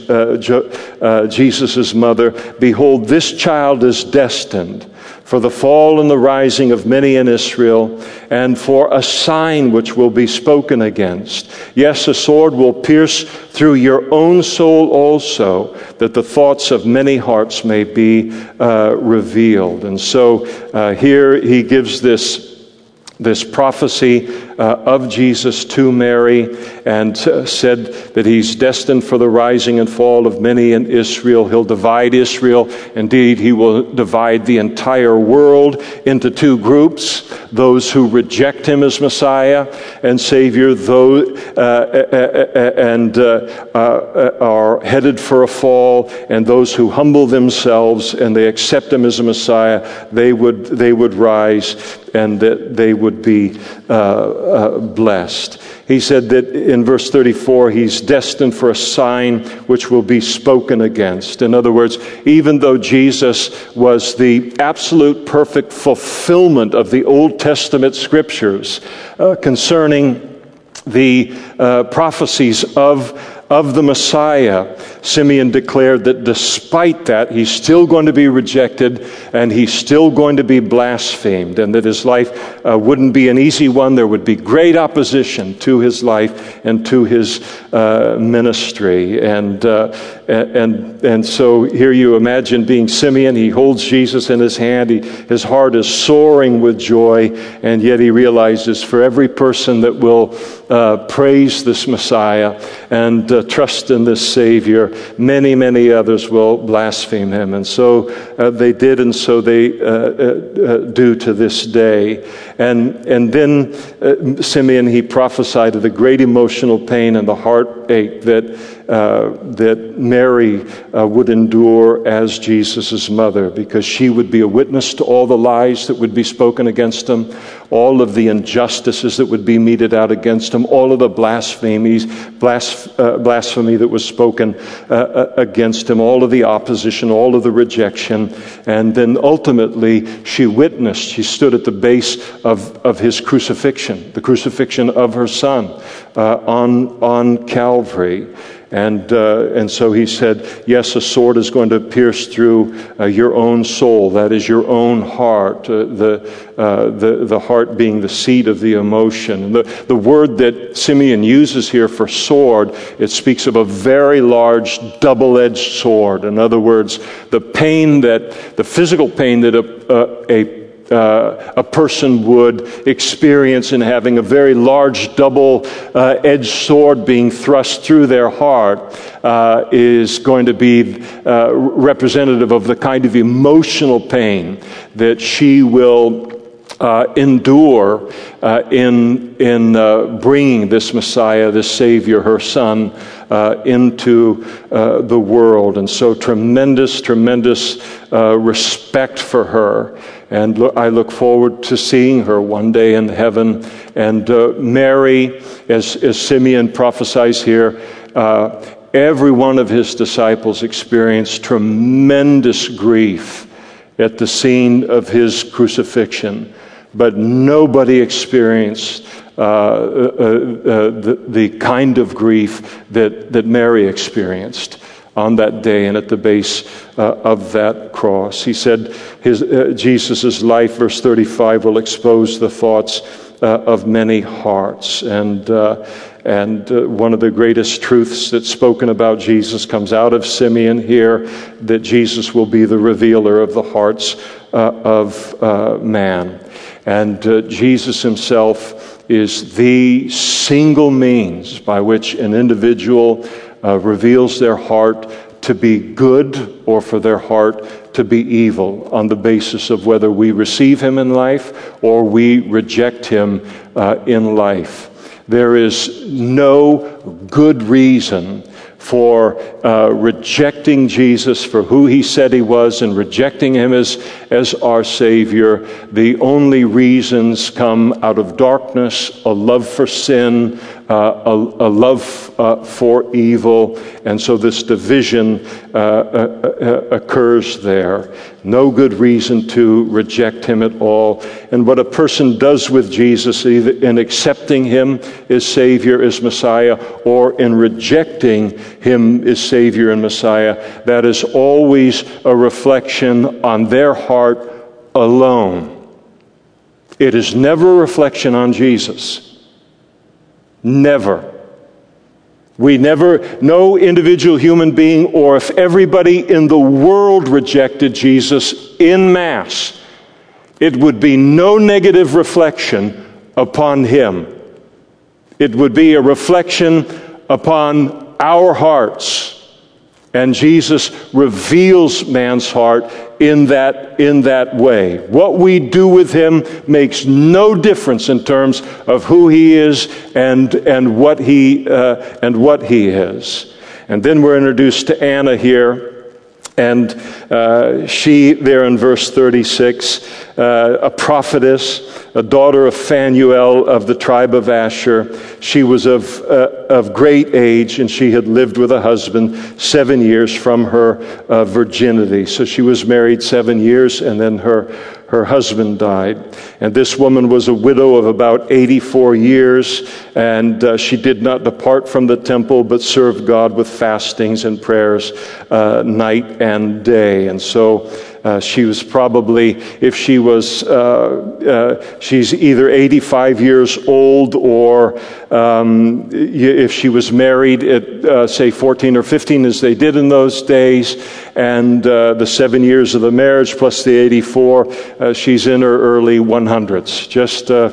jo- Jesus' mother, "Behold, this child is destined." For the fall and the rising of many in Israel, and for a sign which will be spoken against. Yes, a sword will pierce through your own soul also, that the thoughts of many hearts may be uh, revealed. And so uh, here he gives this this prophecy uh, of Jesus to Mary and uh, said that he's destined for the rising and fall of many in Israel. He'll divide Israel. Indeed, he will divide the entire world into two groups those who reject him as Messiah and Savior, those, uh, uh, uh and uh, are headed for a fall, and those who humble themselves and they accept him as a Messiah, they would, they would rise and that they would be uh, uh, blessed. He said that in verse 34, he's destined for a sign which will be spoken against. In other words, even though Jesus was the absolute perfect fulfillment of the Old Testament scriptures uh, concerning the uh, prophecies of of the Messiah, Simeon declared that despite that, he's still going to be rejected and he's still going to be blasphemed, and that his life uh, wouldn't be an easy one. There would be great opposition to his life and to his uh, ministry. And, uh, and, and so here you imagine being Simeon. He holds Jesus in his hand, he, his heart is soaring with joy, and yet he realizes for every person that will uh, praise this Messiah and uh, trust in this Savior, many, many others will blaspheme him. And so uh, they did, and so they do to this day. And, and then uh, Simeon, he prophesied of the great emotional pain and the heartache that uh, that Mary uh, would endure as Jesus' mother because she would be a witness to all the lies that would be spoken against him, all of the injustices that would be meted out against him, all of the blasphemies, blas- uh, blasphemy that was spoken uh, uh, against him, all of the opposition, all of the rejection. And then ultimately, she witnessed, she stood at the base of, of his crucifixion, the crucifixion of her son on, on Calvary. And, uh, and so he said, Yes, a sword is going to pierce through uh, your own soul. That is your own heart, uh, the, uh, the, the heart being the seat of the emotion. And the, the word that Simeon uses here for sword, it speaks of a very large double edged sword. In other words, the pain that, the physical pain that a, a uh, a person would experience in having a very large double uh, edged sword being thrust through their heart uh, is going to be uh, representative of the kind of emotional pain that she will uh, endure uh, in, in bringing this Messiah, this Savior, her Son, uh, into uh, the world. And so, tremendous, tremendous uh, respect for her. And lo- I look forward to seeing her one day in heaven. And Mary, as, as Simeon prophesies here, every one of his disciples experienced tremendous grief at the scene of his crucifixion but nobody experienced uh, uh, uh, the, the kind of grief that, that Mary experienced on that day and at the base uh, of that cross. He said his, uh, Jesus' life, verse 35, will expose the thoughts uh, of many hearts. And, and one of the greatest truths that's spoken about Jesus comes out of Simeon here that Jesus will be the revealer of the hearts of man. And uh, Jesus himself is the single means by which an individual uh, reveals their heart to be good or for their heart to be evil on the basis of whether we receive him in life or we reject him uh, in life. There is no good reason for uh, rejecting Jesus for who he said he was and rejecting him as, as our Savior. The only reasons come out of darkness, a love for sin, uh, a, a, love uh, for evil, and so this division uh, uh, uh, occurs there. No good reason to reject him at all. And what a person does with Jesus, either in accepting him as Savior, as Messiah, or in rejecting him as Savior and Messiah, that is always a reflection on their heart alone. It is never a reflection on Jesus. Never. We never, no individual human being, or if everybody in the world rejected Jesus in mass, it would be no negative reflection upon him. It would be a reflection upon our hearts. And Jesus reveals man's heart in that, in that way. What we do with him makes no difference in terms of who he is and, and, what, he, uh, and what he is. And then we're introduced to Anna here. And uh, she, there in verse 36, uh, a prophetess, a daughter of Phanuel of the tribe of Asher. She was of, uh, of great age, and she had lived with a husband seven years from her uh, virginity. So she was married seven years, and then her, her husband died. And this woman was a widow of about 84 years, and uh, she did not depart from the temple, but served God with fastings and prayers uh, night and day. And so uh, she was probably, if she was, uh, uh, she's either 85 years old or um, if she was married at, uh, say, 14 or 15, as they did in those days, and uh, the seven years of the marriage plus the 84, uh, she's in her early 100s. Just a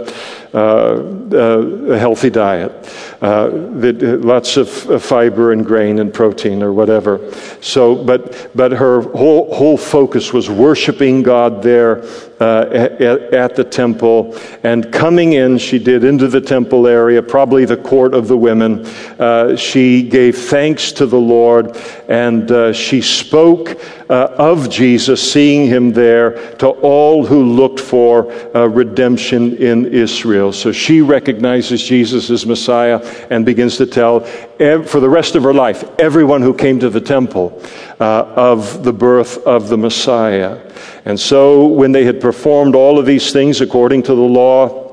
healthy diet. Uh, lots of fiber and grain and protein or whatever. So, but, but her whole, whole focus was worshiping God there uh, at, the temple. And coming in, she did into the temple area, probably the court of the women. Uh, she gave thanks to the Lord and uh, she spoke uh, of Jesus, seeing him there, to all who looked for uh, redemption in Israel. So she recognizes Jesus as Messiah and begins to tell, for the rest of her life, everyone who came to the temple uh, of the birth of the Messiah. And so when they had performed all of these things according to the law,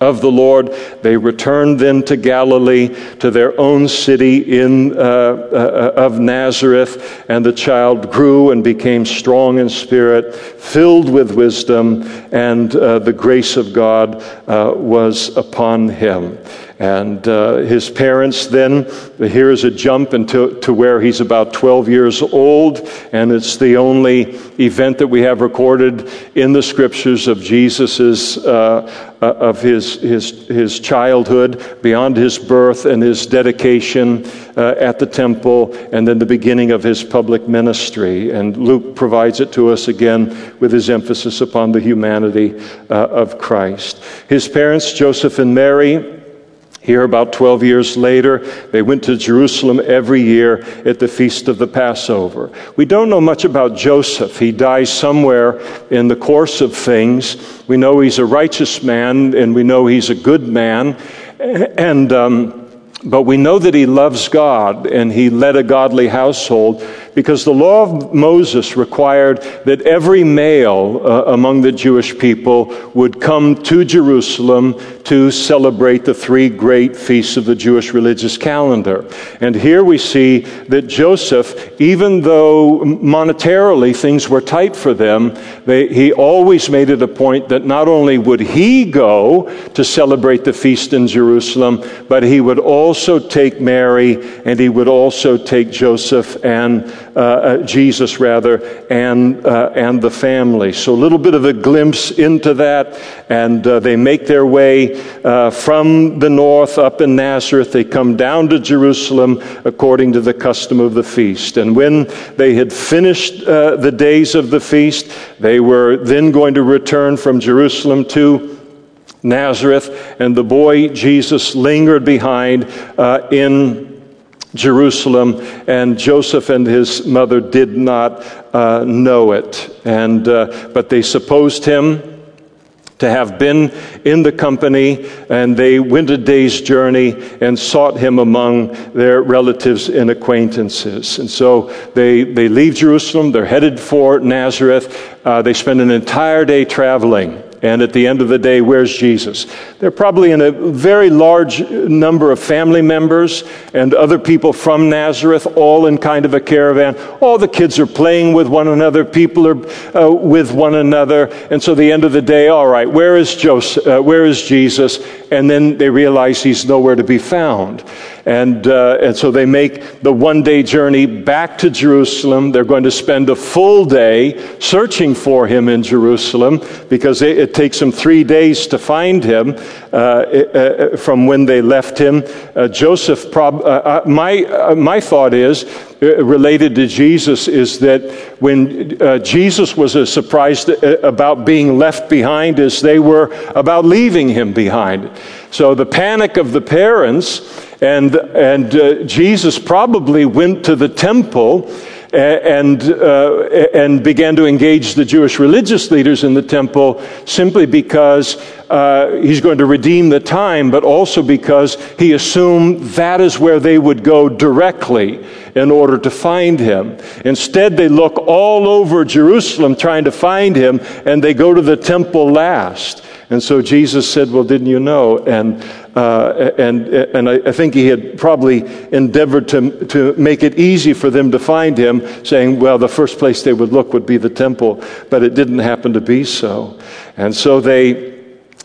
of the Lord. They returned then to Galilee, to their own city in, uh, uh, of Nazareth, and the child grew and became strong in spirit, filled with wisdom, and uh, the grace of God uh, was upon him. And uh, his parents then, here is a jump into to where he's about 12 years old, and it's the only event that we have recorded in the scriptures of Jesus's, uh, uh, of his, his, his childhood, beyond his birth and his dedication uh, at the temple, and then the beginning of his public ministry. And Luke provides it to us again with his emphasis upon the humanity uh, of Christ. His parents, Joseph and Mary, here, about 12 years later, they went to Jerusalem every year at the feast of the Passover. We don't know much about Joseph. He dies somewhere in the course of things. We know he's a righteous man, and we know he's a good man. And, um, but we know that he loves God, and he led a godly household because the law of Moses required that every male uh, among the Jewish people would come to Jerusalem to celebrate the three great feasts of the Jewish religious calendar. And here we see that Joseph, even though monetarily things were tight for them, they, he always made it a point that not only would he go to celebrate the feast in Jerusalem, but he would also take Mary and he would also take Joseph and uh, uh, Jesus, rather, and, uh, and the family. So, a little bit of a glimpse into that, and uh, they make their way uh, from the north up in Nazareth. They come down to Jerusalem according to the custom of the feast. And when they had finished uh, the days of the feast, they were then going to return from Jerusalem to Nazareth, and the boy Jesus lingered behind uh, in Jerusalem, and Joseph and his mother did not uh, know it. And, uh, but they supposed him to have been in the company, and they went a day's journey and sought him among their relatives and acquaintances. And so they, they leave Jerusalem, they're headed for Nazareth. Uh, they spend an entire day traveling. And at the end of the day, where's Jesus? They're probably in a very large number of family members and other people from Nazareth, all in kind of a caravan. All the kids are playing with one another, people are uh, with one another. And so, the end of the day, all right, where is, Joseph, uh, where is Jesus? And then they realize he's nowhere to be found. And, uh, and so they make the one day journey back to Jerusalem. They're going to spend a full day searching for him in Jerusalem because it, it takes them three days to find him uh, uh, from when they left him. Uh, Joseph, prob- uh, uh, my, uh, my thought is, related to Jesus, is that when Jesus was as surprised about being left behind as they were about leaving him behind. So the panic of the parents, and, and Jesus probably went to the temple and, uh, and began to engage the Jewish religious leaders in the temple simply because uh, he's going to redeem the time, but also because he assumed that is where they would go directly in order to find him. Instead, they look all over Jerusalem trying to find him, and they go to the temple last. And so Jesus said, Well, didn't you know? And, uh, and, and I, I, think he had probably endeavored to, to make it easy for them to find him, saying, Well, the first place they would look would be the temple. But it didn't happen to be so. And so they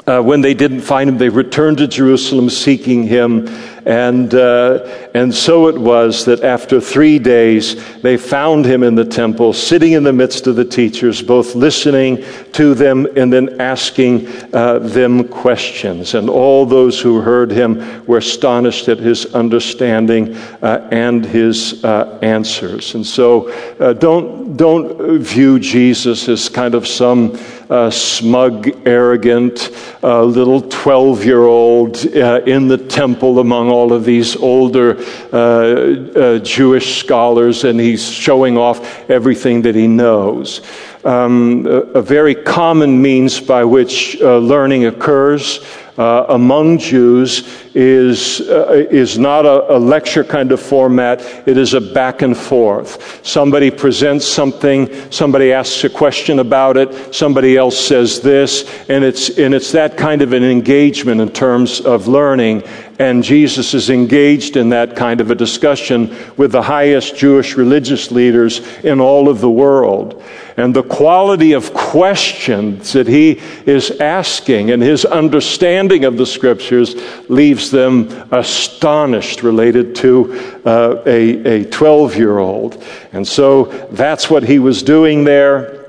uh, when they didn't find him, they returned to Jerusalem seeking him. And, uh, and so it was that after three days, they found him in the temple, sitting in the midst of the teachers, both listening to them and then asking uh, them questions. And all those who heard him were astonished at his understanding uh, and his uh, answers. And so uh, don't, don't view Jesus as kind of some uh, smug, arrogant uh, little 12 year old uh, in the temple among all of these older uh, uh, Jewish scholars, and he's showing off everything that he knows. Um, a, a, very common means by which uh, learning occurs uh, among Jews is, uh, is not a, a, lecture kind of format, it is a back and forth. Somebody presents something, somebody asks a question about it, somebody else says this, and it's, and it's that kind of an engagement in terms of learning. And Jesus is engaged in that kind of a discussion with the highest Jewish religious leaders in all of the world. And the quality of questions that he is asking and his understanding of the scriptures leaves them astonished related to uh, a 12 year old. And so that's what he was doing there.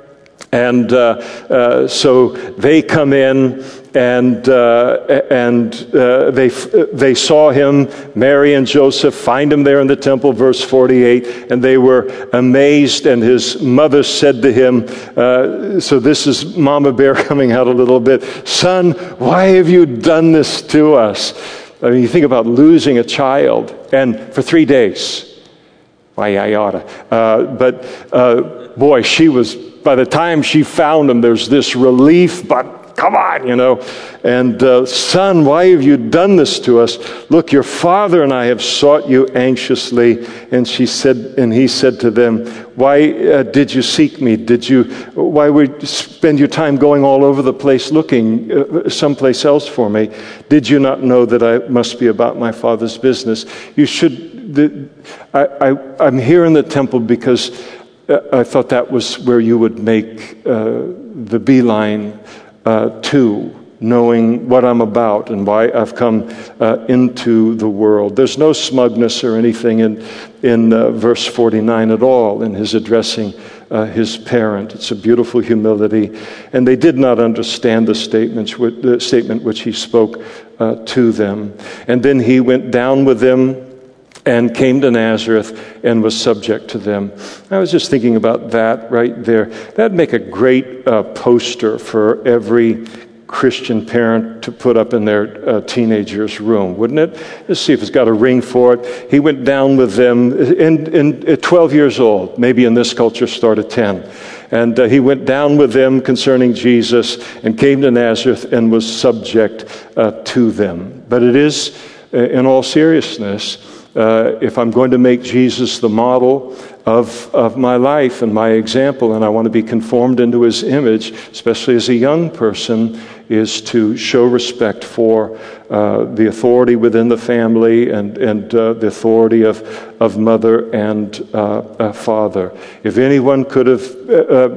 And uh, uh, so they come in and, uh, and uh, they, they saw him, Mary and Joseph, find him there in the temple, verse 48, and they were amazed. And his mother said to him, uh, So this is Mama Bear coming out a little bit, Son, why have you done this to us? I mean, you think about losing a child, and for three days. Why, I oughta. Uh, but uh, boy, she was, by the time she found him, there's this relief, but Come on, you know. And, uh, son, why have you done this to us? Look, your father and I have sought you anxiously. And she said, and he said to them, Why uh, did you seek me? Did you, why would you spend your time going all over the place looking uh, someplace else for me? Did you not know that I must be about my father's business? You should, the, I, I, I'm here in the temple because uh, I thought that was where you would make uh, the beeline uh, to knowing what I'm about and why I've come uh, into the world. There's no smugness or anything in, in uh, verse 49 at all in his addressing uh, his parent. It's a beautiful humility. And they did not understand the, statements, the statement which he spoke uh, to them. And then he went down with them and came to Nazareth and was subject to them. I was just thinking about that right there. That'd make a great uh, poster for every Christian parent to put up in their uh, teenager's room, wouldn't it? Let's see if it's got a ring for it. He went down with them in, in, at 12 years old, maybe in this culture, start at 10. And uh, he went down with them concerning Jesus and came to Nazareth and was subject uh, to them. But it is, uh, in all seriousness, uh, if I'm going to make Jesus the model of, of my life and my example, and I want to be conformed into his image, especially as a young person, is to show respect for uh, the authority within the family and, and uh, the authority of, of mother and uh, father. If anyone could have uh,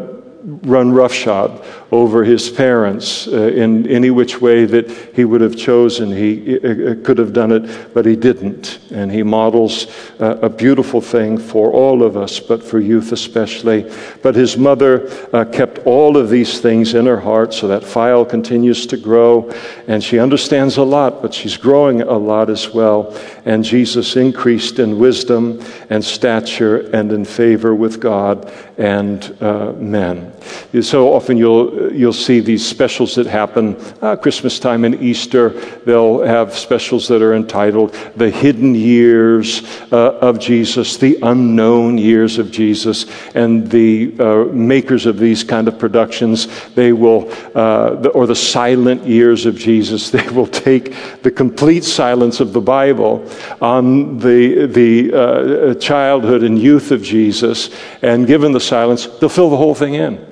run roughshod over his parents uh, in any which way that he would have chosen. He uh, uh could have done it, but he didn't. And he models uh, a beautiful thing for all of us, but for youth especially. But his mother uh, kept all of these things in her heart, so that file continues to grow. And she understands a lot, but she's growing a lot as well. And Jesus increased in wisdom and stature and in favor with God and uh, men. So often you'll, you'll see these specials that happen uh, Christmas time and Easter. They'll have specials that are entitled The Hidden Years uh, of Jesus, The Unknown Years of Jesus. And the uh, makers of these kind of productions, they will, uh, the, or the silent years of Jesus, they will take the complete silence of the Bible on the, the uh, childhood and youth of Jesus, and given the silence, they'll fill the whole thing in.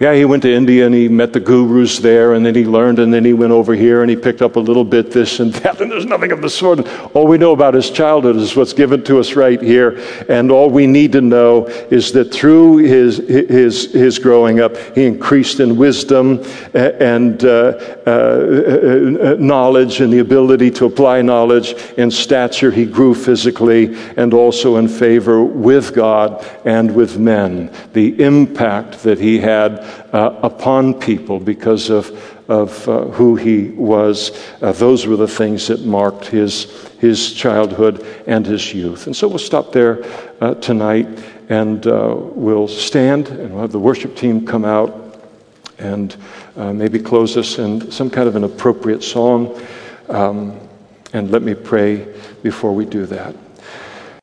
Yeah, he went to India and he met the gurus there, and then he learned, and then he went over here and he picked up a little bit this and that, and there's nothing of the sort. All we know about his childhood is what's given to us right here, and all we need to know is that through his his his growing up, he increased in wisdom and uh, uh, uh, knowledge and the ability to apply knowledge. In stature, he grew physically and also in favor with God and with men. The impact that he had uh, upon people because of, of uh, who he was. Uh, those were the things that marked his, his childhood and his youth. And so we'll stop there uh, tonight and uh, we'll stand and we'll have the worship team come out and uh, maybe close us in some kind of an appropriate song. Um, and let me pray before we do that.